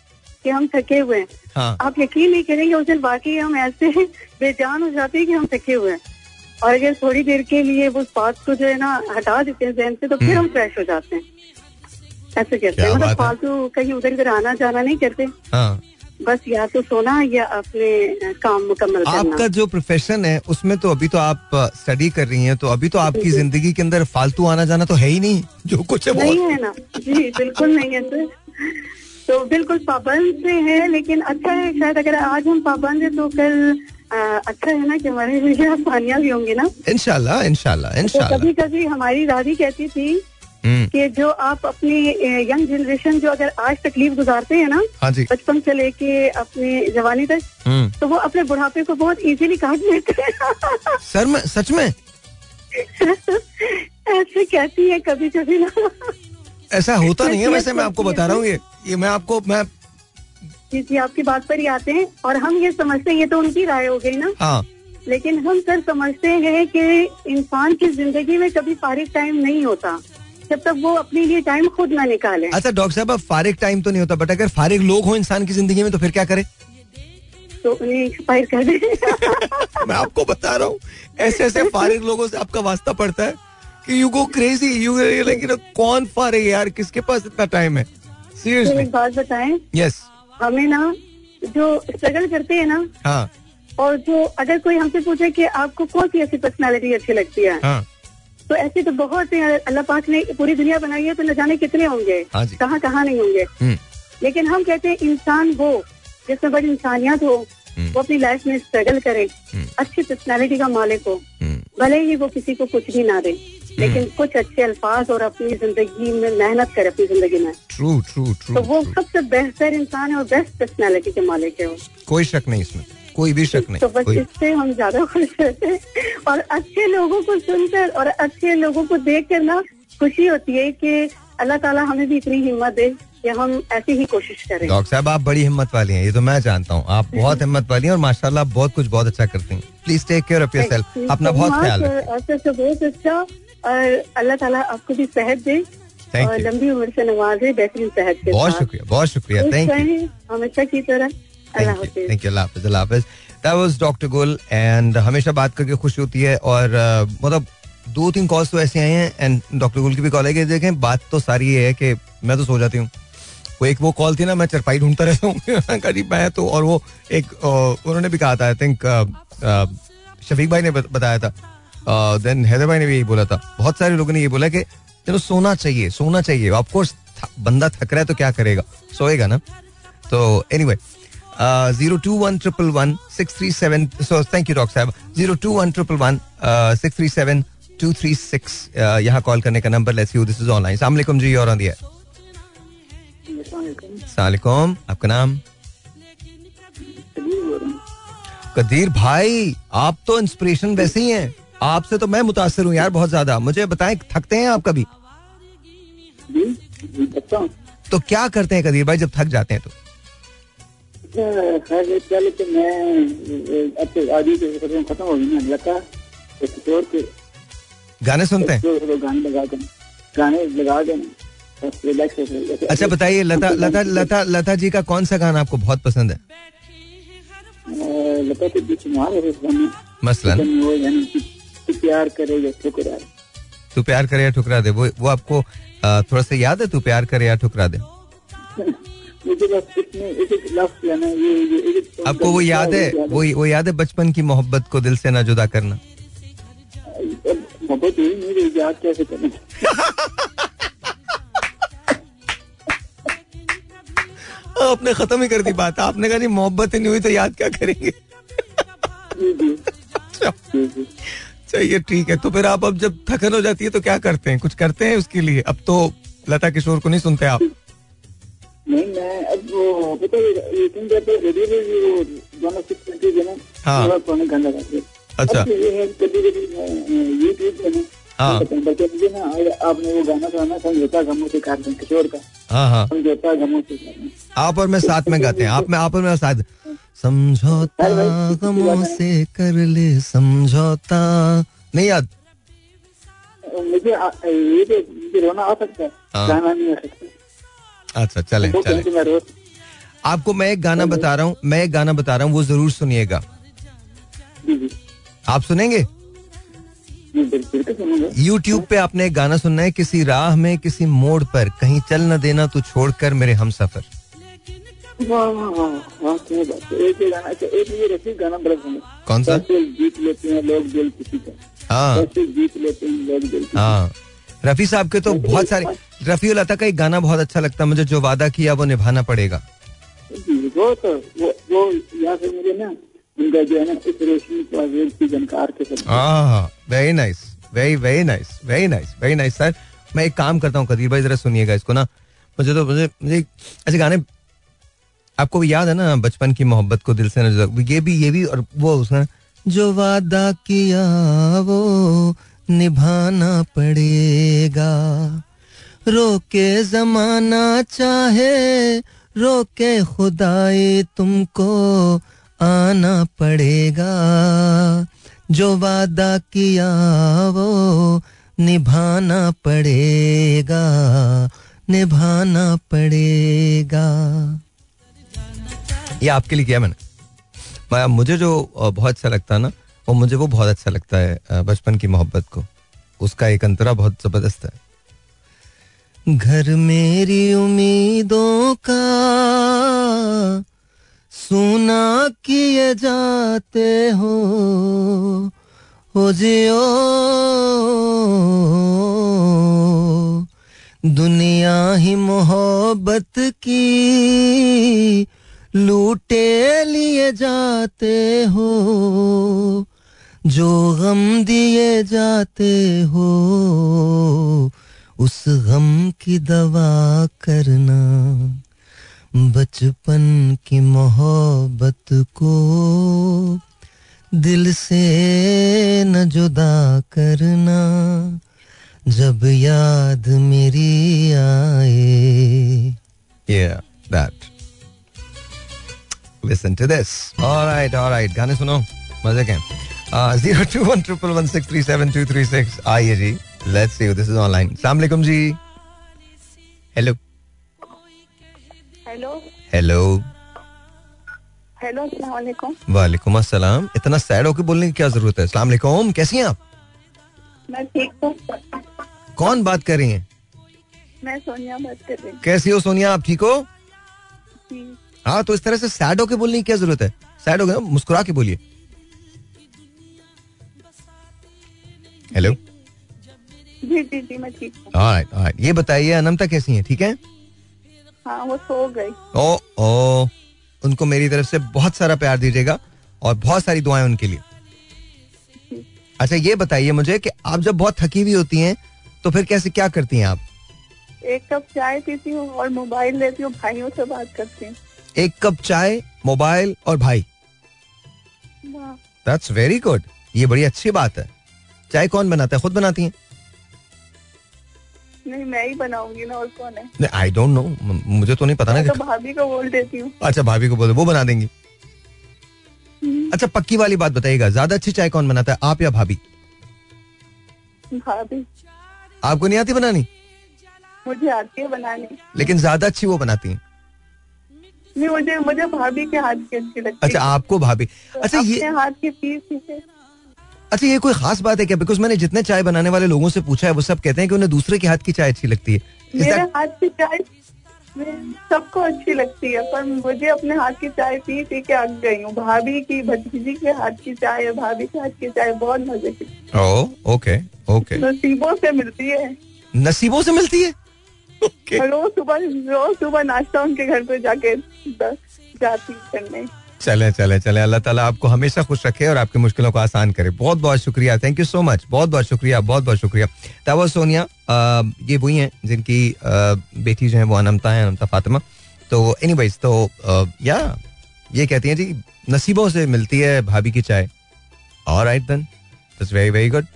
कि हम थके हुए हैं हाँ. आप यकीन नहीं करेंगे उस दिन बाकी हम ऐसे बेजान हो जाते हैं कि हम थके हुए हैं। और अगर थोड़ी देर के लिए वो बात को जो है ना हटा देते हैं जहन से तो फिर हम फ्रेश हो जाते हैं। ऐसे करते हैं। मतलब फालतू कहीं उधर इधर आना जाना नहीं करते। हाँ। बस या तो सोना या अपने काम मुकम्मल करना। आपका जो प्रोफेशन है उसमें तो अभी तो आप स्टडी कर रही हैं तो अभी तो आपकी ज़िंदगी के अंदर फालतू आना जाना तो है ही नहीं जो कुछ है नहीं है ना। जी बिल्कुल नहीं है सर। तो बिल्कुल पाबंद से है लेकिन अच्छा है शायद अगर आज हम पाबंद है तो कल अच्छा है ना कि हमारे लिए आसानियाँ भी होंगी ना? इनशाला इनशाला इनशाला। कभी कभी हमारी दादी कहती थी हम्म। कि जो आप अपनी यंग जनरेशन जो अगर आज तकलीफ़ गुजारते हैं ना हाँ बचपन से लेके अपनी जवानी तक हम्म। तो वो अपने बुढ़ापे को बहुत इजीली काट लेते हैं। सर में सच में? ऐसे कहती है कभी कभी ना। ऐसा होता नहीं है वैसे मैं आपको बता रहा हूँ ये मैं आपको मैं जी जी आपकी बात पर ही आते हैं और हम ये समझते हैं ये तो उनकी राय हो गई ना। हाँ। लेकिन हम सर समझते हैं कि इंसान की ज़िंदगी में कभी फारिग टाइम नहीं होता जब तक वो अपने लिए टाइम खुद ना निकाले। अच्छा डॉक्टर साहब अब फारिग टाइम तो नहीं होता बट अगर फारिग लोग हो इंसान की ज़िंदगी में तो फिर क्या करे? तो उन्हें एक्सपायर कर दे। मैं आपको बता रहा हूँ ऐसे ऐसे फारिग लोगों से आपका वास्ता पड़ता है कि यू गो क्रेजी यू लेकिन कौन फारिग यार किसके पास इतना टाइम है? सीरियसली बात बताएँ? यस हमें ना जो स्ट्रगल करते हैं ना हाँ और जो अगर कोई हमसे पूछे कि आपको कौन सी ऐसी पर्सनालिटी अच्छी लगती है हाँ तो ऐसे तो बहुत अल्लाह पाक ने पूरी दुनिया बनाई है तो न जाने कितने होंगे हाँ कहाँ कहाँ नहीं होंगे हम्म। लेकिन हम कहते हैं इंसान वो जिसमें बड़ी इंसानियत हो हम्म। वो अपनी लाइफ में स्ट्रगल करे हम्म। अच्छी पर्सनैलिटी का मालिक हो भले ही वो किसी को कुछ भी ना दे लेकिन कुछ अच्छे अल्फाज और अपनी ज़िंदगी में मेहनत करे अपनी ज़िंदगी में। ट्रू ट्रू ट्रू तो वो सबसे बेहतर इंसान है और बेस्ट पर्सनैलिटी के मालिक है वो। कोई शक नहीं इसमें कोई भी शक नहीं तो बस इससे हम ज़्यादा खुश रहते हैं। और अच्छे लोगों को सुनकर और अच्छे लोगों को देख कर ना खुशी होती है कि अल्लाह ताला हमें भी इतनी हिम्मत दे कि हम ऐसी ही कोशिश करें। डॉक्टर साहब आप बड़ी हिम्मत वाली हैं ये तो मैं जानता हूँ। आप बहुत हिम्मत वाली हैं और माशाल्लाह बहुत कुछ बहुत अच्छा करती हैं। Please take care of yourself अपना बहुत ख्याल रखें। अच्छा बहुत अच्छा और अल्लाह ताला आपको भी सेहत दे और लंबी उम्र से नवाजे बेहतरीन सेहत के बहुत शुक्रिया बहुत शुक्रिया। थैंक यू हमेशा की तरह। Thank you Allah Hafiz that was doctor Gul and हमेशा बात करके खुशी होती है और मतलब दो तीन कॉल्स तो ऐसे आए हैं एंड डॉक्टर गुल की भी कॉल है कि देखें बात तो सारी ये है कि मैं तो सो जाती हूँ। वो एक वो कॉल थी ना मैं चरपाई ढूंढता रहता हूँ। करीब मैं तो और वो एक उन्होंने भी कहा था आई थिंक शफीक भाई ने बताया था। देन हैदर भाई ने भी यही बोला था। बहुत सारे लोगों ने ये बोला कि चलो सोना चाहिए सोना चाहिए। ऑफकोर्स बंदा थक रहा है तो क्या करेगा? सोएगा ना? तो anyway zero two one triple one six three seven so thank you doctor साहब। Zero two one triple one six three seven two three six यहाँ कॉल करने का number let's you this is online सलाम जी और दिया सलाम आपका नाम? कदीर भाई आप तो इंस्पिरेशन वैसे ही हैं। आपसे तो मैं मुतासर हूँ यार बहुत ज़्यादा। मुझे बताएँ थकते हैं आप कभी? तो क्या करते हैं कदीर भाई जब थक जाते हैं तो। हो गई ना गाने सुनते हैं? गाने लगा गाने लगा अच्छा बताइए लता लता लता लता जी का कौन सा गाना आपको बहुत पसंद है? लता के मसलन। तू प्यार करे या ठुकरा दे। तू प्यार करे या ठुकरा दे वो वो आपको थोड़ा सा याद है तू प्यार करे या ठुकरा दे? आपको वो याद है वो वो याद है बचपन की मोहब्बत को दिल से ना जुदा करना? मोहब्बत नहीं याद कैसे करना आपने खत्म ही कर दी बात। आपने कहा जी मोहब्बत ही नहीं हुई तो याद क्या करेंगे? चाहिए ठीक है। तो फिर आप अब जब थकन हो जाती है तो क्या करते हैं? कुछ करते हैं उसके लिए? अब तो लता किशोर को नहीं सुनते आप। नहीं मैं अब वो पता है रेडियो हाँ अच्छा। ये है कभी कभी यूट्यूब पे ना हाँ। मुझे ना आपने वो गाना सुना समझौता गमों से काट किशोर का। हाँ हाँ। समझौता गमों से आप और मैं साथ में गाते हैं। आप में आप और मैं साथ। समझौता गमों से कर ले समझौता। नहीं याद? मुझे ये तो रोना आ सकता है। हाँ। गाना नहीं आ सकता। अच्छा चले चले। आपको मैं एक गाना बता रहा हूँ मैं एक गाना बता रहा हूँ वो ज़रूर सुनिएगा। आप सुनेंगे? यूट्यूब पे आपने एक गाना सुनना है किसी राह में किसी मोड़ पर कहीं चल न देना तू छोड़कर मेरे हम सफ़र। कौन सा? जीत लेते हैं लोग दिल किसी का हाँ जीत लेते हैं लोग दिल हाँ रफी साहब के तो बहुत सारे रफी लता का एक गाना बहुत अच्छा लगता है, मुझे जो वादा किया वो निभाना पड़ेगा। वो तो वो वो यहाँ से मुझे ना उनका जो है ना इस रोशनी की के साथ very nice very very nice very nice very nice sir मैं एक काम करता हूँ कदीर भाई, जरा सुनिएगा इसको ना। मुझे तो मुझे मुझे ऐसे गाने आपको याद है ना, बचपन की मोहब्बत को दिल से न ये भी ये भी और वो उसने जो वादा किया, वो निभाना पड़ेगा। रोके जमाना चाहे, रोके खुदाई तुमको आना पड़ेगा। जो वादा किया, वो निभाना पड़ेगा निभाना पड़ेगा। ये आपके लिए किया मैंने। मुझे जो बहुत अच्छा लगता है ना, वो मुझे वो बहुत अच्छा लगता है बचपन की मोहब्बत को। उसका एक अंतरा बहुत ज़बरदस्त है। घर मेरी उम्मीदों का सुना किए जाते हो हो जियो। दुनिया ही मोहब्बत की लूटे लिए जाते हो, जो गम दिए जाते हो, उस गम की दवा करना बचपन की मोहब्बत को दिल से न जुदा करना। जब याद मेरी आए। Yeah, that. Listen to this. All right all right. गाने सुनो मज़े के zero two one triple one six three seven two three six आइए जी let's see this is online वालेकुम जी। हेलो हेलो हेलो हेलो वालेकुम। वालेकुम अस्सलाम। इतना सैड होकर बोलने की क्या ज़रूरत है? अस्सलाम वालेकुम। कैसी हैं आप? मैं ठीक हूँ। कौन बात कर रही हैं? मैं सोनिया बात कर रही हूँ। कैसी हो सोनिया? आप ठीक हो? हाँ तो इस तरह से सैड होकर बोलने की क्या ज़रूरत है? सैड हो गया मुस्कुरा के बोलिए। हेलो जी जी जी मैं ठीक हूँ। ये बताइए अनंता कैसी है? ठीक है? हाँ वो सो गई। ओ ओ उनको मेरी तरफ़ से बहुत सारा प्यार दीजिएगा और बहुत सारी दुआएँ उनके लिए। अच्छा ये बताइए मुझे कि आप जब बहुत थकी हुई होती हैं तो फिर कैसे क्या करती हैं आप? एक कप चाय पीती हूँ और मोबाइल लेती हूँ भाइयों से बात करती हूँ। एक कप चाय मोबाइल और भाई। दैट्स वेरी गुड ये बड़ी अच्छी बात है। चाय कौन बनाता है? खुद बनाती हैं? नहीं मैं ही बनाऊँगी ना और कौन है? आई डोंट नो मुझे तो नहीं पता ना तो भाभी को बोल देती हूँ। अच्छा भाभी को बोल वो बना देंगी। हम्म। अच्छा पक्की वाली बात बताइएगा ज़्यादा अच्छी चाय कौन बनाता है आप या भाभी? भाभी। आपको नहीं आती बनानी? मुझे आती है बनाने। लेकिन ज़्यादा अच्छी वो बनाती हैं। नहीं मुझे मुझे भाभी के हाथ की अच्छी लगती अच्छा आपको भाभी? अच्छा ये हाथ की पीस अच्छा ये कोई खास बात है क्या? बिकॉज़ मैंने जितने चाय बनाने वाले लोगों से पूछा है वो सब कहते हैं कि उन्हें दूसरे के हाथ की चाय अच्छी लगती है। मेरे that... हाथ की चाय सबको अच्छी लगती है पर मुझे अपने हाथ की चाय पी पी के अग गई हूँ। भाभी की भतीजी के हाथ की चाय भाभी के हाथ की चाय बहुत मज़े की। ओके ओके नसीबों से मिलती है। नसीबों से मिलती है? Okay. रोज सुबह रोज सुबह नाश्ता उनके घर पे जाके जाती करने? चले चले चले। अल्लाह ताला आपको हमेशा खुश रखे और आपकी मुश्किलों को आसान करे। बहुत बहुत शुक्रिया। थैंक यू सो मच बहुत बहुत शुक्रिया बहुत बहुत शुक्रिया। तब सोनिया ये वही हैं जिनकी बेटी जो है वो अनमता है, अनमता फातिमा। तो एनी वाइज तो या, ये कहती हैं जी, नसीबों से मिलती है भाभी की चाय। और right then very very good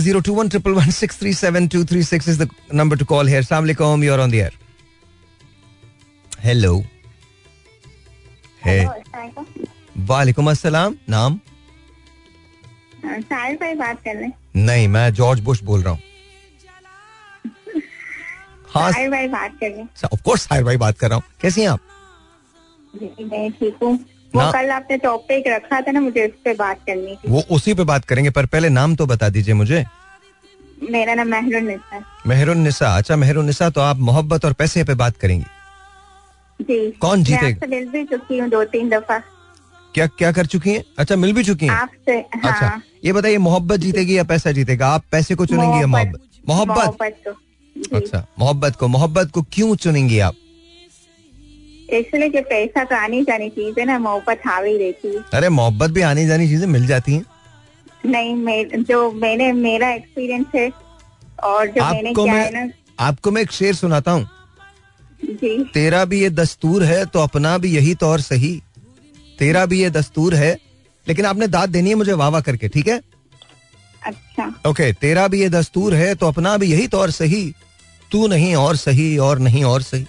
zero two one triple one six three seven two three six is the number to call here सलाम you are on the air hello है वालेकुम अस्सलाम नाम भाई बात कर रहे नहीं मैं जॉर्ज बुश बोल रहा हूँ। हाँ। भाई बात कर रहे हैं। ऑफ़ कोर्स साहिर भाई बात कर रहा हूँ। कैसी हैं आप? मैं ठीक हूँ। वो कल आपने टॉपिक रखा था ना मुझे उस पे बात करनी थी। वो उसी पे बात करेंगे पर पहले नाम तो बता दीजिए मुझे। मेरा नाम मेहरुन निसा मेहरुन निसा। अच्छा मेहरुन निसा तो आप मोहब्बत और पैसे पे बात करेंगी। जी। कौन जीतेगा मिल भी चुकी हूँ दो तीन दफ़ा। क्या क्या कर चुकी हैं? अच्छा मिल भी चुकी हैं? आपसे हाँ। अच्छा ये बताइए मोहब्बत जीतेगी या पैसा जीतेगा? आप पैसे को चुनेंगी या मोहब्बत। मोहब्बत? अच्छा मोहब्बत को। मोहब्बत को क्यों चुनेंगी आप? इसलिए कि पैसा तो आनी जानी चीज़ है ना मोहब्बत हावी रहती है। अरे मोहब्बत भी आनी जानी चीज़ें मिल जाती हैं। नहीं मैं जो मैंने मेरा एक्सपीरियंस है और जो मैंने किया है ना। आपको मैं एक शेर सुनाता हूँ। जी तेरा भी ये दस्तूर है तो अपना भी यही तौर सही। तेरा भी ये दस्तूर है लेकिन आपने दाद देनी है मुझे वावा करके ठीक है? अच्छा। ओके तेरा भी ये दस्तूर है तो अपना भी यही तौर सही। तू नहीं और सही और नहीं और सही।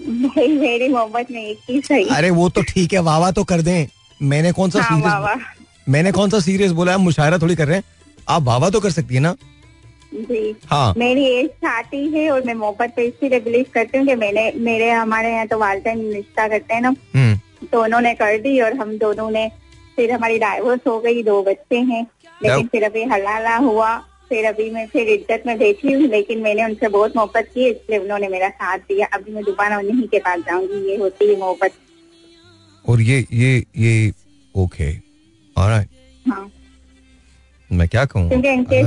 मेरी मोहब्बत में एक ही सही। अरे वो तो ठीक है वावा तो कर दें। मैंने कौन सा हाँ, सीरियस मैंने कौन सा सीरियस बोला है? मुशायरा थोड़ी कर रहे हैं। आप वावा तो कर सकती है ना? जी। हाँ। मेरी एज छाती है और मैं मोहब्बत पे इसीलिए बिलीव करती हूँ कि मैंने मेरे हमारे यहाँ तो वालदेन रिश्ता करते हैं ना। हम्म। तो उन्होंने कर दी और हम दोनों ने फिर हमारी डाइवोर्स हो गई दो बच्चे हैं। लेकिन फिर अभी हलाला हुआ फिर अभी मैं फिर इज़्ज़त में बैठी हूँ लेकिन मैंने उनसे बहुत मोहब्बत की इसलिए उन्होंने मेरा साथ दिया। अभी मैं दोबारा उन्हीं के पास जाऊँगी ये होती है मोहब्बत। और ये ये ये ओके हाँ। मैं क्या कहूँ? इनके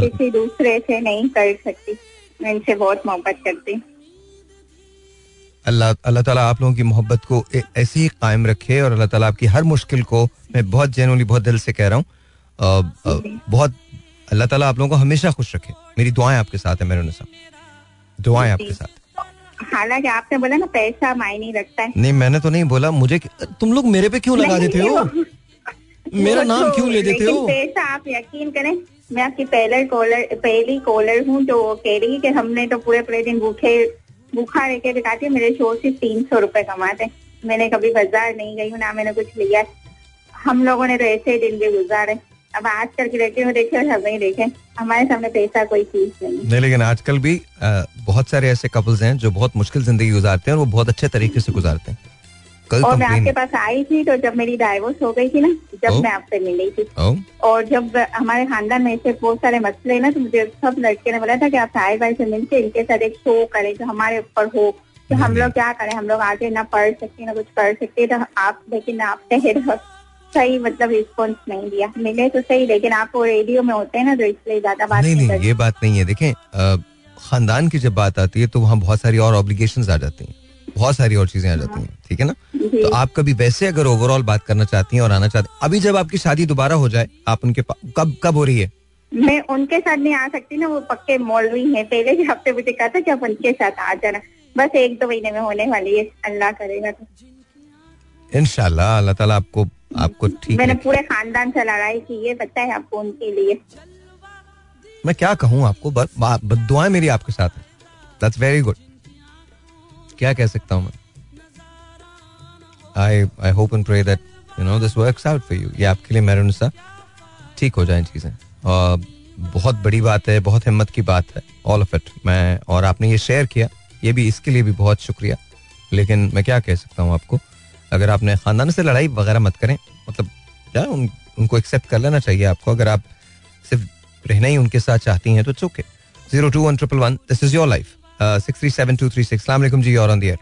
किसी दूसरे से नहीं कर सकती। मैं इनसे बहुत मोहब्बत करती अल्लाह अल्लाह ताला आप लोगों की मोहब्बत को ऐसी ही कायम रखे और अल्लाह ताला आपकी हर मुश्किल को मैं बहुत जेनुअली बहुत दिल से कह रहा हूँ। बहुत अल्लाह ताला आप लोगों को हमेशा खुश रखे। मेरी दुआएँ आपके साथ है मेरे नसा दुआएँ आपके साथ। हालाँकि आपने बोला ना पैसा मायने रखता है। नहीं मैंने तो नहीं बोला। मुझे तुम लोग मेरे पे क्यों लगा देते हो? मेरा नाम क्यों ले देते हो? पैसा आप यकीन करें। मैं आपकी पहले कॉलर पहली कॉलर हूँ जो कह रही है कि हमने तो पूरे पूरे दिन भूखे भूखा रह के दिखाती है मेरे शोर से तीन सौ रुपये कमाते मैंने कभी बाज़ार नहीं गई हूँ ना मैंने कुछ लिया हम लोगों ने तो ऐसे ही दिन भी गुजारे अब आजकल की लड़कियों देखे और सब नहीं देखे। हमारे सामने पैसा कोई चीज़ नहीं नहीं लेकिन आजकल भी आ, बहुत सारे ऐसे कपल्स हैं जो बहुत मुश्किल ज़िंदगी गुजारते हैं और वो बहुत अच्छे तरीके से गुजारते हैं। कल और मैं आपके पास आई थी तो जब मेरी डाइवोर्स हो गई थी ना जब ओ? मैं आपसे मिली थी। ओ? और जब हमारे खानदान में ऐसे बहुत सारे मसले ना तो मुझे सब लड़के ने बोला था कि आप साहिर भाई से मिलके इनके साथ एक शो करें जो हमारे ऊपर हो। तो हम लोग क्या करें हम लोग आगे ना पढ़ सकते ना कुछ कर सकते तो आप लेकिन आपने सही मतलब रिस्पॉन्स नहीं दिया। मिले तो सही लेकिन आप वो रेडियो में होते हैं ना तो इसलिए ज़्यादा बात नहीं नहीं ये बात नहीं है। देखें खानदान की जब बात आती है तो वहाँ बहुत सारी और ऑब्लिगेशन आ जाती हैं। बहुत सारी और चीज़ें आ जाती हैं ठीक है ना? तो आप कभी वैसे अगर ओवरऑल बात करना चाहती हैं और आना चाहती हैं अभी जब आपकी शादी दोबारा हो जाए आप उनके कब कब हो रही है? मैं उनके साथ नहीं आ सकती ना वो पक्के मौलवी हैं पहले ही हफ़्ते मुझे कहा था कि आप उनके साथ आ जाना। बस एक दो महीने में होने वाली है अल्लाह करेगा तो। इनशाला अल्लाह ताला आपको आपको ठीक मैंने पूरे खानदान से लड़ाई की है पता है आपको उनके लिए। मैं क्या कहूँ आपको दुआएँ मेरी आपके साथ है। दैट्स वेरी गुड क्या कह सकता हूँ मैं? I I hope and pray that you know this works out for you ये आपके लिए मेरे अनुसार ठीक हो जाए चीज़ें। और बहुत बड़ी बात है बहुत हिम्मत की बात है ऑल ऑफ़ इट मैं और आपने ये शेयर किया ये भी इसके लिए भी बहुत शुक्रिया। लेकिन मैं क्या कह सकता हूँ आपको? अगर आपने खानदान से लड़ाई वगैरह मत करें मतलब क्या उन, उनको एक्सेप्ट कर लेना चाहिए आपको। अगर आप सिर्फ़ रहना ही उनके साथ चाहती हैं तो okay zero two one triple one this is your life six three seven two three six जी और ऑन दियर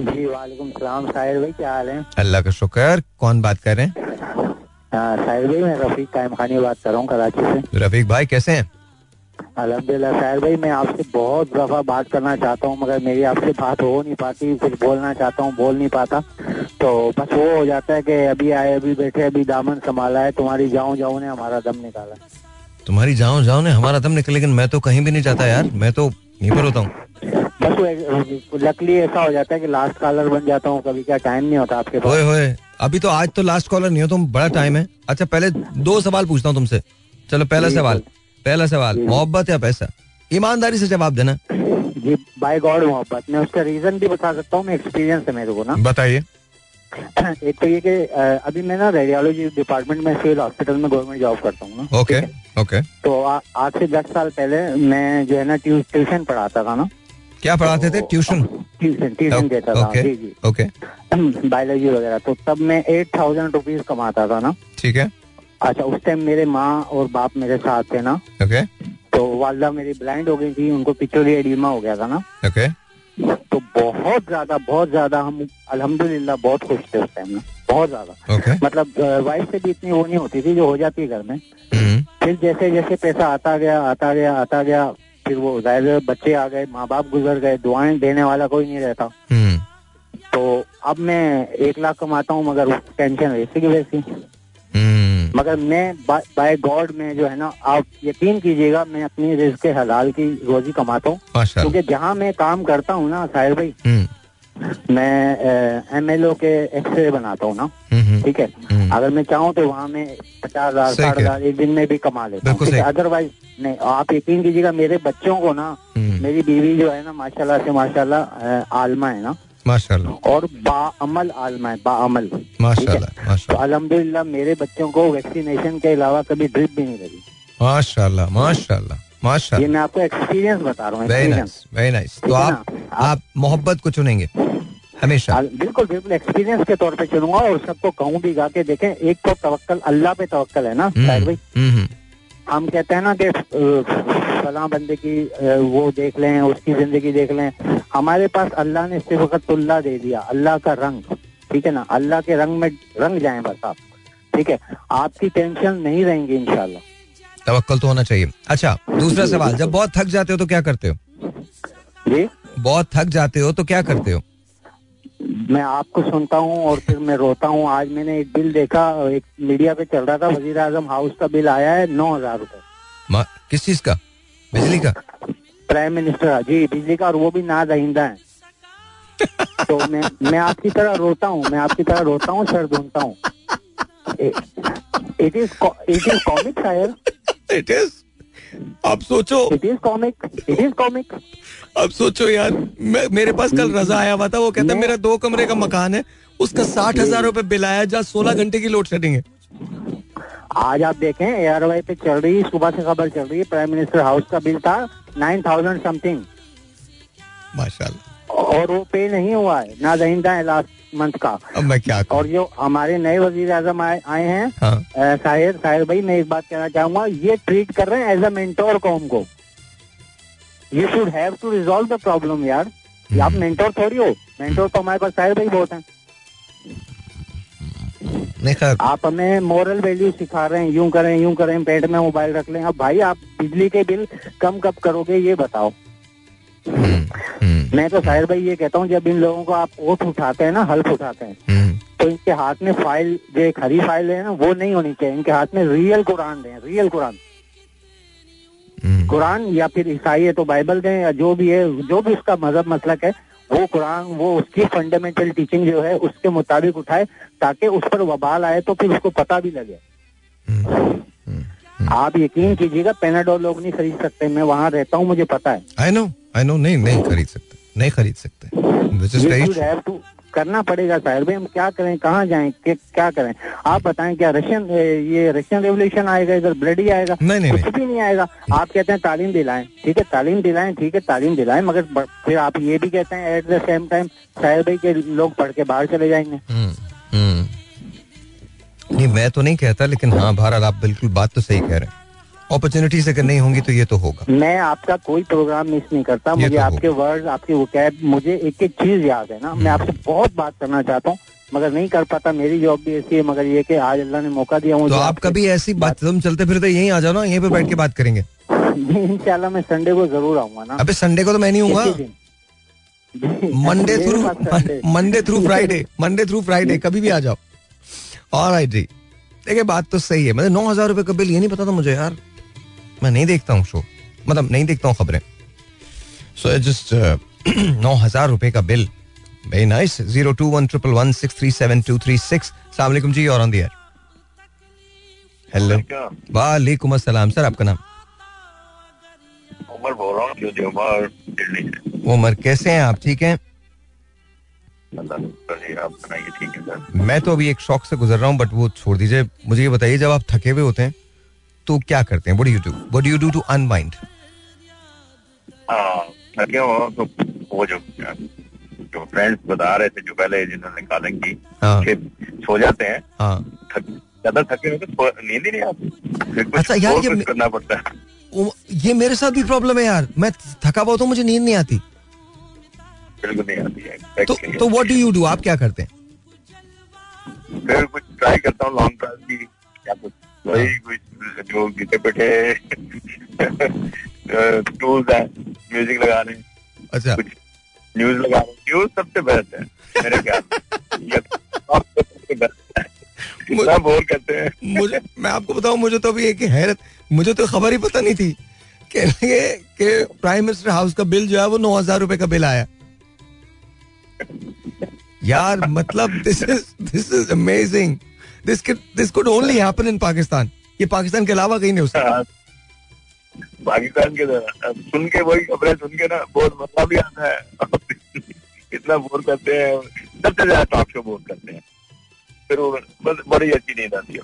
जी वालेकुम सलाम। साहिर भाई क्या हाल है? अल्लाह का शुक्र। कौन बात कर रहे हैं? साहिर भाई मैं रफीक कायम खानी बात कर रहा हूँ कराची से। रफीक भाई कैसे हैं? अलहमदिल्ला साहिर भाई मैं आपसे बहुत दफ़ा बात करना चाहता हूँ मगर मेरी आपसे बात हो नहीं पाती कुछ बोलना चाहता हूँ बोल नहीं पाता। तो बस वो हो जाता है कि अभी आए अभी बैठे अभी दामन संभाला है तुम्हारी जाऊँ जाऊँ ने हमारा दम निकाला। तुम्हारी जाऊँ जाऊँ ने हमारा दम निकले लेकिन मैं तो कहीं भी नहीं जाता यार। मैं तो यहीं पर होता हूँ। बस लकली ऐसा हो जाता है कि लास्ट कॉलर बन जाता हूँ कभी क्या टाइम नहीं होता आपके पास। होए होए अभी तो आज तो लास्ट कॉलर नहीं हो तुम बड़ा टाइम है। अच्छा पहले दो सवाल पूछता हूँ तुमसे। चलो पहला सवाल पहला सवाल मोहब्बत या पैसा? ईमानदारी से जवाब देना। जी बाय गॉड मोहब्बत। मैं उसका रीजन भी बता सकता हूँ एक्सपीरियंस है मेरे को ना। बताइए। एक तो ये कि अभी मैं ना रेडियोलॉजी डिपार्टमेंट में सिविल हॉस्पिटल में गवर्नमेंट जॉब करता हूँ ना। ओके ओके तो आज से दस साल पहले मैं जो है ना ट्यूशन पढ़ाता था ना। क्या पढ़ाते थे? ट्यूशन? ट्यूशन ट्यूशन देता था जी जी। ओके। बायोलॉजी वगैरह तो तब मैं एट थाउज़ेंड रुपीज़ कमाता था ना। ठीक है। अच्छा उस टाइम मेरे माँ और बाप मेरे साथ थे ना। ओके तो वालदा मेरी ब्लाइंड हो गई थी उनको पिचोरी एडिमा हो गया था ना। ओके तो बहुत ज़्यादा बहुत ज़्यादा हम अल्हम्दुलिल्लाह बहुत खुश थे उस टाइम में बहुत ज़्यादा okay. मतलब वाइफ से भी इतनी वो नहीं होती थी जो हो जाती है घर में mm-hmm. फिर जैसे जैसे पैसा आता गया आता गया आता गया फिर वो ज़ाहिर बच्चे आ गए माँ बाप गुजर गए दुआएँ देने वाला कोई नहीं रहता mm-hmm. तो अब मैं एक लाख कमाता हूँ मगर टेंशन वैसी की वैसी मगर मैं बाय गॉड में जो है ना आप यकीन कीजिएगा मैं अपनी रिस्क हलाल की रोजी कमाता हूँ। क्योंकि जहाँ मैं काम करता हूँ ना साहिर भाई मैं एम एल ओ के एक्सरे बनाता हूँ ना ठीक है? अगर मैं चाहूँ तो वहाँ में पचास हज़ार साठ हज़ार एक दिन में भी कमा लेता हूँ अदरवाइज़ नहीं आप यकीन कीजिएगा मेरे बच्चों को ना मेरी बीवी जो है ना माशाल्लाह से माशाल्लाह आलमा है ना माशाल्लाह। और बामल आलमा है बाअमल। माशाल्लाह तो अलहमदुल्ला मेरे बच्चों को वैक्सीनेशन के अलावा कभी ड्रिप भी नहीं लगी। माशाल्लाह माशाल्लाह माशाल्लाह। ये मैं आपको एक्सपीरियंस बता रहा हूँ वेरी नाइस वेरी नाइस तो आप आप मोहब्बत को चुनेंगे हमेशा। बिल्कुल बिल्कुल एक्सपीरियंस के तौर पे चुनूँगा और सबको कहूँ भी गा के देखें एक तो तवक्कल अल्लाह पे तवक्कल है ना भाई। हम कहते हैं ना कि फला बंदे की वो देख लें उसकी ज़िंदगी देख लें। हमारे पास अल्लाह ने सिफतुल्ला दे दिया अल्लाह का रंग ठीक है ना? अल्लाह के रंग में रंग जाए बस आप ठीक है? आपकी टेंशन नहीं रहेंगी इनशाला तवक्कल तो होना चाहिए। अच्छा दूसरा सवाल जब बहुत थक जाते हो तो क्या करते हो? जी? बहुत थक जाते हो तो क्या करते हो? मैं आपको सुनता हूँ और फिर मैं रोता हूँ। आज मैंने एक बिल देखा एक मीडिया पे चल रहा था वज़ीर आज़म हाउस का बिल आया है नौ हज़ार रूपए। किस चीज़ का? बिजली का? प्राइम मिनिस्टर जी बिजली का और वो भी ना दहिंदा है। तो मैं मैं आपकी तरह रोता हूँ मैं आपकी तरह रोता हूँ सर ढूंढता हूँ। It is it is comic शायर इट इज़ अब सोचो। It is comic it is comic अब सोचो यार मेरे पास कल रजा आया हुआ था वो कहता है मेरा दो कमरे का मकान है उसका साठ हज़ार रूपए बिल आया जहाँ सोलह घंटे की लोड शेडिंग है। आज आप देखें एआरवाई पे चल रही सुबह से खबर चल रही है प्राइम मिनिस्टर हाउस का बिल था नाइन थाउज़ेंड समथिंग माशाल्लाह। और वो पे नहीं हुआ है। ना दहिंदा है लास्ट मंथ का। अब मैं क्या और जो हमारे नए वज़ीर आज़म आए, आए हैं हाँ. साहिर साहिर भाई मैं एक बात कहना चाहूँगा ये ट्रीट कर रहे हैं एज अ मेंटोर कौम को। You should have to resolve the problem यार। आप मेंटोर हम्म। थोड़ी हो। मेंटोर तो हमारे पास साहिर भाई बहुत हैं। आप हमें मोरल वैल्यू सिखा रहे हैं यूँ करें यूँ करें पेट में मोबाइल रख लें। अब भाई आप बिजली के बिल कम कब करोगे ये बताओ। हम्म, हम्म। मैं तो साहिर भाई ये कहता हूँ जब इन लोगों को आप ओट उठाते हैं ना हल्फ उठाते हैं हम्म। तो इनके हाथ में फ़ाइल जो एक हरी फ़ाइल है ना वो नहीं होनी चाहिए। इनके हाथ में रियल कुरान दें रियल कुरान कुरान या फिर ईसाई है तो बाइबल दें या जो भी है जो भी उसका मज़हब मसलक है वो कुरान वो उसकी फंडामेंटल टीचिंग जो है उसके मुताबिक उठाए ताकि उस पर वबाल आए तो फिर उसको पता भी लगे। आप यकीन कीजिएगा पेनाडोल लोग नहीं खरीद सकते मैं वहाँ रहता हूँ मुझे पता है। आई नो आई नो नहीं नहीं खरीद सकते नहीं खरीद सकते। करना पड़ेगा साहिर भाई हम क्या करें कहाँ जाएँ क्या करें? आप बताएँ क्या रशियन ये रशियन रेवोल्यूशन आएगा इधर ब्लड ही आएगा? नहीं, नहीं, कुछ नहीं. भी नहीं आएगा। नहीं। आप कहते हैं तालीम दिलाएँ ठीक है तालीम दिलाएँ ठीक है तालीम दिलाएँ मगर फिर आप ये भी कहते हैं at the same time Sahir भाई के लोग पढ़ के बाहर चले जाएँगे। हम्म, हम्म। नहीं मैं तो नहीं कहता लेकिन हाँ बहरहाल आप बिल्कुल बात तो सही कह रहे हैं। अपॉर्चुनिटीज़ अगर नहीं होंगी तो ये तो होगा। मैं आपका कोई प्रोग्राम मिस नहीं करता मुझे तो आपके वर्ड आपके वो कैब मुझे एक एक चीज़ याद है ना। मैं आपसे बहुत बात करना चाहता हूँ मगर नहीं कर पाता मेरी जॉब भी ऐसी है मगर ये कि आज अल्लाह ने मौका दिया मुझे तो आप कभी ऐसी बात तुम चलते फिरते यहीं आ जाओ ना यहीं पे बैठ के बात करेंगे। इंशाल्लाह मैं संडे को ज़रूर आऊँगा ना। अबे संडे को तो मैं नहीं हूँ Monday through Monday through Friday Monday through Friday कभी भी आ जाओ। और जी। देखिए बात तो सही है। मतलब नौ हज़ार रुपए का बिल ये नहीं पता था मुझे यार। मैं नहीं देखता हूँ शो मतलब नहीं देखता हूँ खबरें। सो जस्ट नौ हज़ार रुपए का bill. Very nice zero two one triple one six three seven two three six. सलामकुम जी और ऑन दियर हेलो वालेकुम अस्सलाम। सर आपका नाम? उमर बोल रहा हूँ। उमर कैसे हैं आप? ठीक हैं? मैं तो अभी एक शौक से गुजर रहा हूँ बट वो छोड़ दीजिए। मुझे ये बताइए जब आप थके हुए होते हैं तो क्या करते हैं? What do you do what you do to unwind थके हो तो वो जो जो फ्रेंड्स बता रहे थे जो पहले जिन्होंने कॉलिंग की हाँ. सो जाते हैं। हाँ. ज़्यादा थके हो तो नींद ही नहीं आती। अच्छा यार ये करना पड़ता है। ये मेरे साथ भी प्रॉब्लम है यार। मैं थका हुआ हूँ मुझे नींद नहीं आती। बिल्कुल नहीं आती है। तो तो व्हाट डू यू डू आप क्या करते हैं? फिर कुछ ट्राई करता हूँ लॉन्ग ड्राइव की या कुछ वही हाँ। कुछ जो गिटे पिटे टूल्स है म्यूज़िक लगा रहे अच्छा। कुछ न्यूज़ लगा रहे न्यूज़ सबसे बेस्ट है मेरे ख्याल है। मुझे बोर करते हैं। मुझे मैं आपको बताऊँ मुझे तो अभी एक हैरत मुझे तो खबर ही पता नहीं थी कि प्राइम मिनिस्टर हाउस का बिल जो है वो नौ हज़ार रुपए का बिल आया। यार मतलब this is this is amazing this this could only happen in Pakistan ये पाकिस्तान के अलावा कहीं नहीं हो सकता। हाँ। पाकिस्तान के सुन के वही खबरें सुन के ना बहुत मज़ा भी आता है। इतना बोर करते हैं सबसे ज़्यादा टॉक शो बोर करते हैं। फिर वो बड़ी अच्छी नींद आती है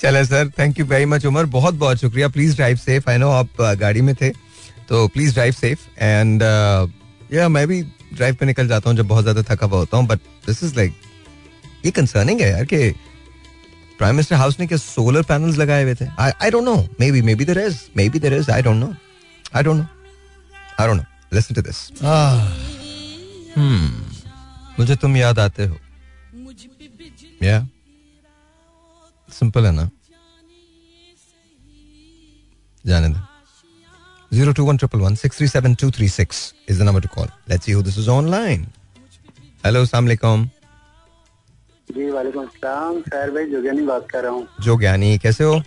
चले sir thank you very much Umar. बहुत बहुत शुक्रिया। Please drive safe I know आप गाड़ी में थे तो प्लीज़ ड्राइव सेफ़ एंड या मैं भी ड्राइव पे निकल जाता हूँ जब बहुत ज़्यादा थका हुआ होता हूँ बट दिस इज़ लाइक ये कंसर्निंग है यार कि प्राइम मिनिस्टर हाउस ने क्या सोलर पैनल्स लगाए हुए थे? I don't know maybe maybe there is maybe there is I don't know I don't know I don't know listen to this मुझे तुम याद आते हो। या सिंपल है ना? जाने दे। Two one triple one six three seven two three six is the number to call. Let's see who this is online. Hello, assalamualaikum. जी वालेकुम सलाम सर भाई जोगियानी बात कर रहा हूँ। जोगियानी कैसे हो?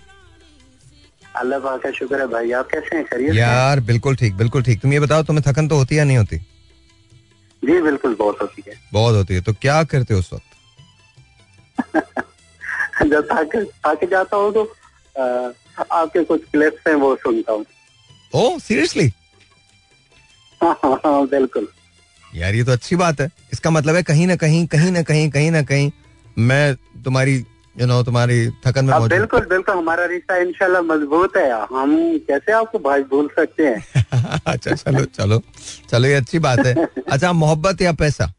अल्लाह पाक का शुक्र है भाई। आप कैसे हैं? खैरियत यार बिल्कुल ठीक बिल्कुल ठीक। तुम ये बताओ तुम्हें थकन तो होती है या नहीं होती? जी बिल्कुल बहुत होती है। बहुत होती है तो क्या करते हो उस वक्त? जब थक थक जाता हूँ तो आपके कुछ क्लिप्स हैं वो सुनता हूँ। ओ सीरियसली हाँ, हाँ, हाँ, बिल्कुल। यार ये तो अच्छी बात है। इसका मतलब है कहीं ना कहीं कहीं ना कहीं कहीं ना कहीं मैं तुम्हारी यू नो तुम्हारी थकन में मौजूद बिल्कुल बिल्कुल हमारा रिश्ता इंशाल्लाह मज़बूत है। हम कैसे आपको भाई भूल सकते हैं? अच्छा चलो चलो चलो ये अच्छी बात है। अच्छा मोहब्बत या पैसा?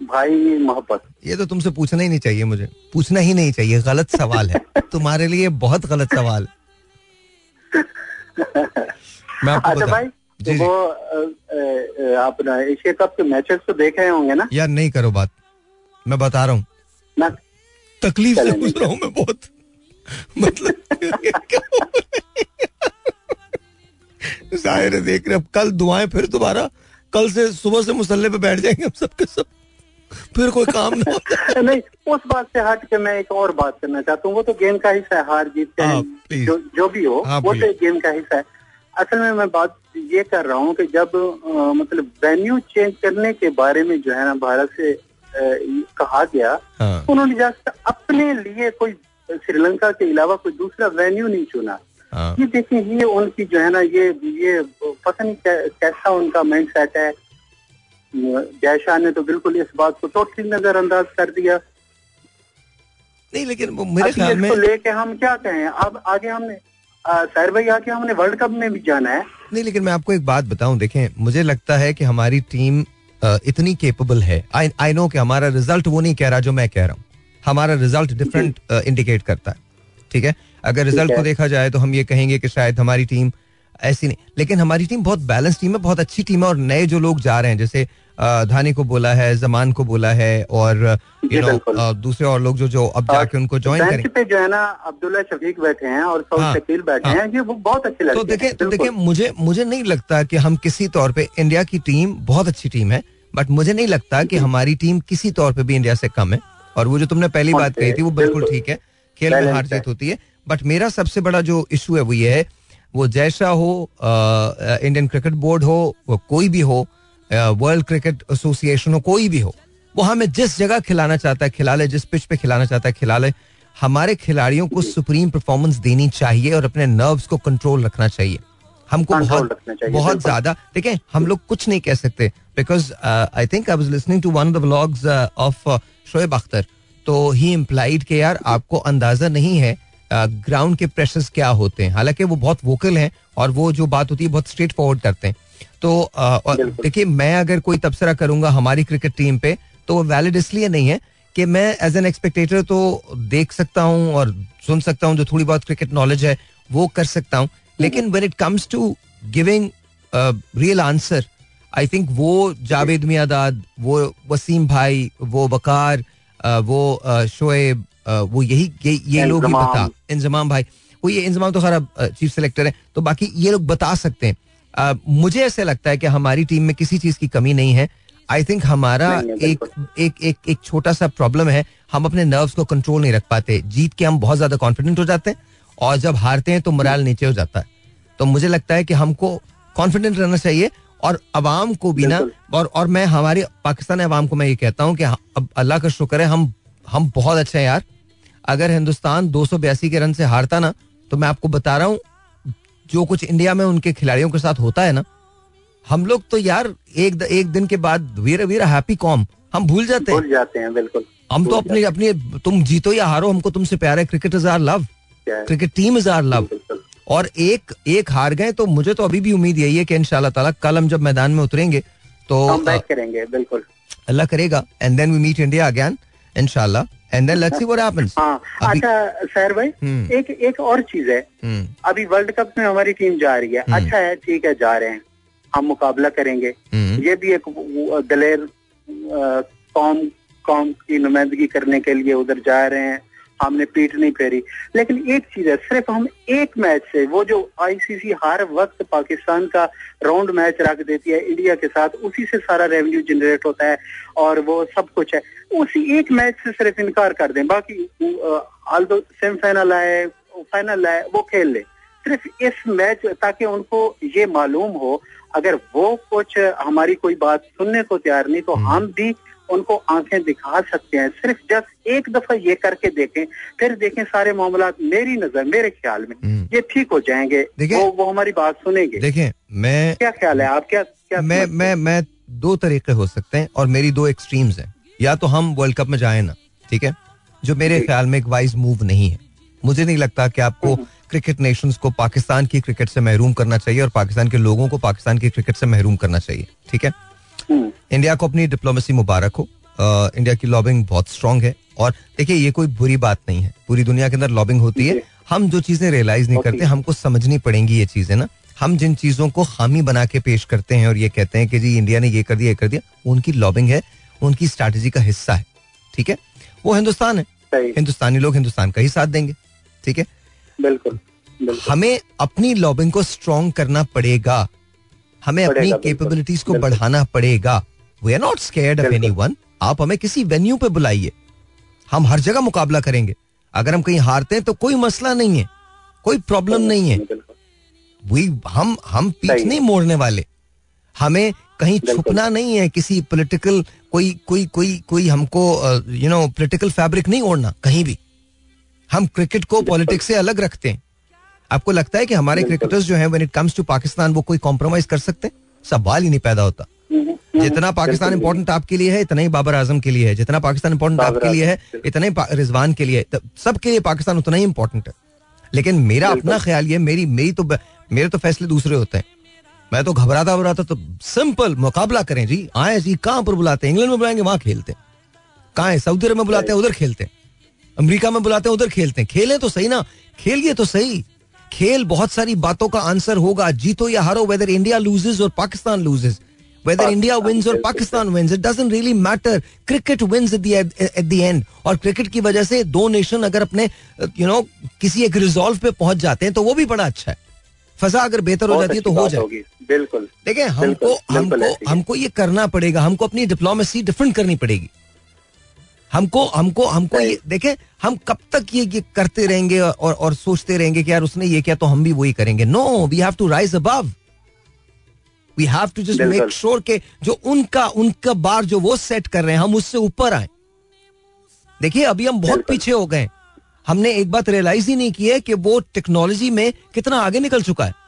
भाई मोहब्बत। ये तो तुमसे पूछना ही नहीं चाहिए मुझे। पूछना ही नहीं चाहिए गलत सवाल है। तुम्हारे लिए बहुत गलत सवाल। मैं आपको अच्छा भाई जी, तो वो अपना एशिया कप के मैचेस तो देख रहे होंगे ना? यार नहीं करो बात। मैं बता रहा हूँ। तकलीफ़ से रहा हूँ। मैं बहुत। मतलब ज़ाहिर है देख रहे अब कल दुआएँ फिर दोबारा। कल से सुबह से मुसल्ले पे बैठ जाएँगे हम सबके सब फिर कोई काम ना नहीं उस बात से हट के मैं एक और बात करना चाहता हूँ। वो तो गेम का हिस्सा है हार जीत का हाँ, जो जो भी हो हाँ, वो तो गेम का हिस्सा है। असल में मैं बात ये कर रहा हूँ कि जब आ, मतलब वेन्यू चेंज करने के बारे में जो है ना भारत से आ, कहा गया हाँ। तो उन्होंने जस्ट अपने लिए कोई श्रीलंका के अलावा कोई दूसरा वेन्यू नहीं चुना। हाँ। ये देखिए ये उनकी जो है ना ये ये पता नहीं कैसा उनका माइंड सेट है जयशाह ने तो बिल्कुल इस बात को टोटली नजरअंदाज कर दिया। नहीं लेकिन मेरे ख्याल में लेके हम क्या कहें? अब आगे हमने सर भाई आके हमने वर्ल्ड कप में भी जाना है। नहीं लेकिन मैं आपको एक बात बताऊँ देखें मुझे लगता है कि हमारी टीम इतनी केपेबल है। आई नो कि हमारा रिज़ल्ट वो नहीं कह रहा जो मैं कह रहा हूँ। हमारा रिज़ल्ट डिफरेंट इंडिकेट करता है। ठीक है? अगर रिज़ल्ट को देखा जाए तो हम ये कहेंगे कि शायद हमारी टीम ऐसी नहीं। लेकिन हमारी टीम बहुत बैलेंस टीम है बहुत अच्छी टीम है और नए जो लोग जा रहे हैं जैसे धानी को बोला है जमान को बोला है और यू नो दूसरे और लोग जो जो अब जाके उनको ज्वाइन करें। पे जो है ना अब्दुल्ला शफीक बैठे हैं और हाँ, शकील बैठे हाँ, हैं ये वो बहुत अच्छे लगते तो देखें तो देखें मुझे मुझे नहीं लगता कि हम किसी तौर पे इंडिया की टीम बहुत अच्छी टीम है बट मुझे नहीं लगता कि हमारी टीम किसी तौर पे भी इंडिया से कम है। और वो जो तुमने पहली बात कही थी वो बिल्कुल ठीक है खेल में हार जीत होती है बट मेरा सबसे बड़ा जो इशू है वो ये है वो जैसा हो इंडियन क्रिकेट बोर्ड हो वो कोई भी हो वर्ल्ड क्रिकेट एसोसिएशन हो कोई भी हो वो हमें जिस जगह खिलाना चाहता है खिला ले जिस पिच पे खिलाना चाहता है खिला ले। हमारे खिलाड़ियों को सुप्रीम परफॉर्मेंस देनी चाहिए और अपने नर्व्स को कंट्रोल रखना चाहिए। हमको बहुत बहुत ज़्यादा देखें हम लोग कुछ नहीं कह सकते because I think I was listening to one of the vlogs of Shoaib Akhtar तो ही इम्प्लाइड के यार आपको अंदाज़ा नहीं है ग्राउंड के प्रेशर्स क्या होते हैं? हालाँकि वो बहुत वोकल हैं और वो जो बात होती है बहुत स्ट्रेट फॉरवर्ड करते हैं। तो देखिए मैं अगर कोई तबसरा करूँगा हमारी क्रिकेट टीम पे तो वो वैलिड इसलिए नहीं है कि मैं एज एन एक्सपेक्टेटर तो देख सकता हूँ और सुन सकता हूँ जो थोड़ी बहुत क्रिकेट नॉलेज है वो कर सकता हूँ। लेकिन when it comes to giving real answer I think वो जावेद मियादाद वो वसीम भाई वो बकार वो शोएब वो यही ये, ये लोग ही बता इंजमाम भाई। वो ये इंजमाम तो खराब चीफ सेलेक्टर है तो बाकी ये लोग बता सकते हैं। मुझे ऐसे लगता है कि हमारी टीम में किसी चीज़ की कमी नहीं है। आई थिंक हमारा एक एक एक एक छोटा सा प्रॉब्लम है हम अपने नर्व्स को कंट्रोल नहीं रख पाते। जीत के हम बहुत ज़्यादा कॉन्फिडेंट हो जाते हैं और जब हारते हैं तो मोराल नीचे हो जाता है। तो मुझे लगता है कि हमको कॉन्फिडेंट रहना चाहिए और अवाम को भी ना और और मैं हमारे पाकिस्तान अवाम को मैं ये कहता हूँ कि अब अल्लाह का शुक्र है हम हम बहुत अच्छे हैं यार। अगर हिंदुस्तान दो सौ बयासी के रन से हारता ना तो मैं आपको बता रहा हूँ जो कुछ इंडिया में उनके खिलाड़ियों के साथ होता है ना हम लोग तो यार एक द, एक दिन के बाद वीर वीर हैप्पी कॉम। हम भूल जाते हैं। भूल जाते हैं बिल्कुल। हम तो अपनी अपनी तुम जीतो या हारो हमको तुमसे प्यार है cricket is our love cricket team is our love और एक एक हार गए तो मुझे तो अभी भी उम्मीद यही है कि इन ताला कल हम जब मैदान में उतरेंगे तो करेंगे बिल्कुल। अल्लाह करेगा। And then we meet India again इंशाल्लाह and then let's see what happens हाँ अच्छा सर भाई हम्म। एक एक और चीज़ है। हम्म। अभी वर्ल्ड कप में हमारी टीम जा रही है। हम्म। अच्छा है ठीक है जा रहे हैं। हम मुकाबला करेंगे। ये भी एक दलेर कौम कौम की नुमाइंदगी करने के लिए उधर जा रहे हैं। हमने पीठ नहीं फेरी। लेकिन एक चीज़ है सिर्फ़ हम एक मैच से वो जो आईसीसी हर वक्त पाकिस्तान का राउंड मैच रख देती है इंडिया के साथ उसी से सारा रेवेन्यू जनरेट होता है और वो सब कुछ है। उसी एक मैच से सिर्फ़ इनकार कर दें। बाकी आल तो सेमीफाइनल आए फाइनल आए वो खेल ले। सिर्फ़ इस मैच ताकि उनको ये मालूम हो अगर वो कुछ हमारी कोई बात सुनने को तैयार नहीं तो हम्म। हम भी उनको आँखें दिखा सकते हैं। सिर्फ़ जस्ट एक दफ़ा ये करके देखें फिर देखें सारे मामला मेरी नज़र मेरे ख्याल में हम्म। ये ठीक हो जाएँगे वो वो हमारी बात सुनेंगे। देखें मैं क्या ख्याल है आप क्या क्या मैं मैं मैं दो तरीके हो सकते हैं और मेरी दो एक्सट्रीम्स हैं। या तो हम वर्ल्ड कप में जाए ना ठीक है? जो मेरे ख्याल में एक वाइज मूव नहीं है। मुझे नहीं लगता कि आपको क्रिकेट हम्म। नेशंस को पाकिस्तान की क्रिकेट से महरूम करना चाहिए और पाकिस्तान के लोगों को पाकिस्तान की क्रिकेट से महरूम करना चाहिए ठीक है? इंडिया को अपनी डिप्लोमेसी मुबारक हो। इंडिया की लॉबिंग बहुत स्ट्रांग है और देखिए ये कोई बुरी बात नहीं है। पूरी दुनिया के अंदर लॉबिंग होती है। हम जो चीज़ें रियलाइज़ नहीं करते हमको समझनी पड़ेंगी ये चीज़ें ना। हम जिन चीज़ों को खामी बना के पेश करते हैं और ये कहते हैं कि जी इंडिया ने ये कर दिया ये कर दिया उनकी लॉबिंग है उनकी स्ट्रैटेजी का हिस्सा है। ठीक है? वो हिंदुस्तान है। हिंदुस्तानी लोग हिंदुस्तान का ही साथ देंगे। ठीक है? बिल्कुल हमें अपनी लॉबिंग को स्ट्रॉन्ग करना पड़ेगा। हमें अपनी कैपेबिलिटीज को बढ़ाना पड़ेगा। We are not scared of anyone आप हमें किसी वेन्यू पे बुलाइए। हम हर जगह मुकाबला करेंगे। अगर हम कहीं हारते हैं तो कोई मसला नहीं है। कोई प्रॉब्लम नहीं है। वी हम हम पीछ नहीं मोड़ने वाले। हमें कहीं छुपना नहीं है किसी पॉलिटिकल कोई कोई कोई कोई हमको यू नो पॉलिटिकल फैब्रिक नहीं ओढ़ना कहीं भी। हम क्रिकेट को पॉलिटिक्स से अलग रखते हैं। आपको लगता है कि हमारे क्रिकेटर्स जो हैं when it comes to Pakistan वो कोई कॉम्प्रोमाइज कर सकते हैं? सवाल ही नहीं पैदा होता। जितना पाकिस्तान इंपॉर्टेंट आपके लिए है इतना ही बाबर आज़म के लिए है। जितना पाकिस्तान इंपॉर्टेंट आपके लिए है इतना ही रिजवान के लिए है। सबके लिए पाकिस्तान उतना ही इंपॉर्टेंट है। लेकिन मेरा अपना ख्याल ये मेरी मेरी तो मेरे तो फैसले दूसरे होते हैं। मैं तो घबराता घबराता तो सिंपल मुकाबला करें। जी आए जी कहाँ पर बुलाते हैं? इंग्लैंड में बुलाएँगे वहाँ खेलते हैं। कहा है? सऊदी अरब में बुलाते हैं उधर खेलते हैं। अमेरिका में बुलाते हैं उधर खेलते हैं। खेलें तो सही ना। खेलिए तो सही। खेल बहुत सारी बातों का आंसर होगा। जीतो या हारो वेदर इंडिया लूजेज और Pakistan loses whether India wins or Pakistan wins, it doesn't really matter. Cricket wins at the at the end. और क्रिकेट की वजह से दो नेशन अगर अपने यू you नो know, किसी एक रिजॉल्व पे पहुँच जाते हैं तो वो भी बड़ा अच्छा है। फजा अगर बेहतर हो जाती है तो हो जाए। बिल्कुल। देखिए हमको हमको हमको ये करना पड़ेगा। हमको अपनी डिप्लोमेसी डिफरेंट करनी पड़ेगी। हमको हमको हमको ये देखें हम कब तक ये ये करते रहेंगे और और सोचते रहेंगे कि यार उसने ये किया तो हम भी वही करेंगे। No we have to rise above we have to just make sure के जो उनका उनका बार जो वो सेट कर रहे हैं हम उससे ऊपर आए। देखिए अभी हम बहुत पीछे हो गए हमने एक बात रियलाइज़ ही नहीं की है कि वो टेक्नोलॉजी में कितना आगे निकल चुका है।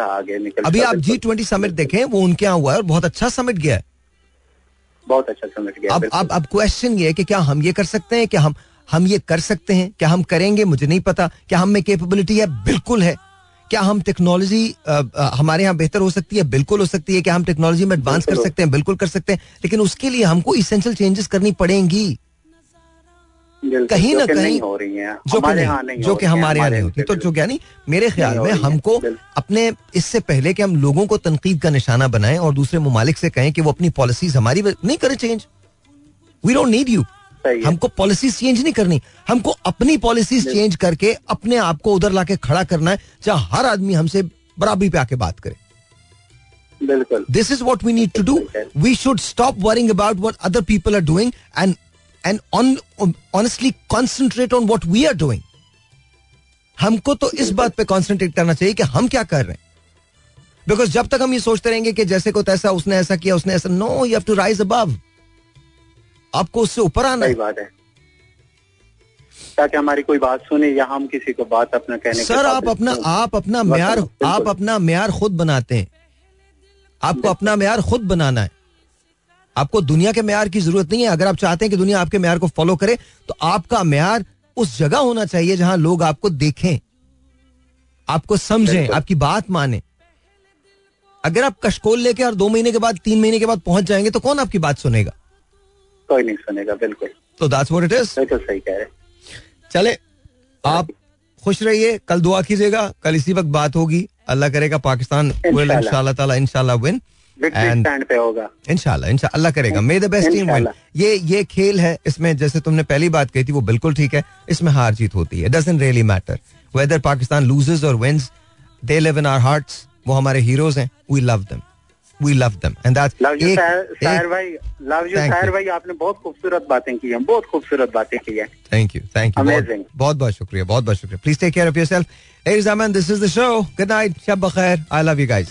आगे निकल अभी आप जी ट्वेंटी समिट देखें वो उनके यहाँ हुआ है और बहुत अच्छा समिट गया है। बहुत अच्छा समझ गया अब अब अब क्वेश्चन ये है कि क्या हम ये कर सकते हैं क्या हम हम ये कर सकते हैं क्या हम करेंगे मुझे नहीं पता। क्या हम में कैपेबिलिटी है? बिल्कुल है। क्या हम टेक्नोलॉजी हमारे यहाँ बेहतर हो सकती है? बिल्कुल हो सकती है। क्या हम टेक्नोलॉजी में एडवांस कर सकते हैं? बिल्कुल कर सकते हैं। लेकिन उसके लिए हमको इसेंशियल चेंजेस करनी पड़ेंगी। कहीं ना कहीं हो रही है। जो कि नहीं जो कि हमारे यहाँ नहीं होती। तो जो क्या नहीं मेरे ख्याल में हमको अपने इससे पहले कि हम लोगों को तनकीद का निशाना बनाएँ और दूसरे ममालिक से कहें कि वो अपनी पॉलिसीज़ हमारी नहीं करे change we don't need you हमको पॉलिसी चेंज नहीं करनी। हमको अपनी पॉलिसीज़ चेंज करके अपने आप को उधर लाके खड़ा करना है जहाँ हर आदमी हमसे बराबरी पे आके बात करे। बिल्कुल। This is what we need to do we should stop worrying about what other people are doing and and on honestly concentrate on what we are doing हमको तो इस बात पे कॉन्सेंट्रेट करना चाहिए कि हम क्या कर रहे हैं। बिकॉज़ जब तक हम ये सोचते रहेंगे कि जैसे को तैसा उसने ऐसा किया उसने ऐसा no you have to rise above आपको उससे ऊपर आना है। बात है। ताकि हमारी कोई बात सुने या हम किसी को बात अपना कहने सर आप अपना आप अपना म्यार आप अपना म्यार खुद बनाते हैं। आपको अपना म्यार खुद बनाना है। आपको दुनिया के म्यार की ज़रूरत नहीं है। अगर आप चाहते हैं कि दुनिया आपके म्यार को फॉलो करे तो आपका म्यार उस जगह होना चाहिए जहाँ लोग आपको देखें आपको समझें आपकी बात माने। अगर आप कशकोल लेके और दो महीने के बाद तीन महीने के बाद पहुँच जाएँगे तो कौन आपकी बात सुनेगा? कोई नहीं सुनेगा बिल्कुल। तो दैट्स व्हाट इट इज़ बिल्कुल सही कह रहे चले आप खुश रहिए कल दुआ कीजिएगा कल इसी वक्त बात होगी। अल्लाह करेगा पाकिस्तान इंशाल्लाह। ताला इंशाल्लाह विन पे होगा। इंशाल्लाह अल्लाह करेगा। May the best team win ये ये खेल है इसमें जैसे तुमने पहली बात कही थी वो बिल्कुल ठीक है। इसमें हार जीत होती है। Doesn't really matter whether Pakistan loses और wins they live in our hearts वो हमारे हीरोज हैं। We love them we love them and that love you Sahir भाई। लव यू सायर भाई। आपने बहुत खूबसूरत बातें की हैं। बहुत खूबसूरत बातें की हैं। Thank you thank you amazing बहुत बहुत शुक्रिया बहुत बहुत शुक्रिया। Please take care of yourself gentlemen, this is the show. Good night. Shab Bakhair. I love you guys.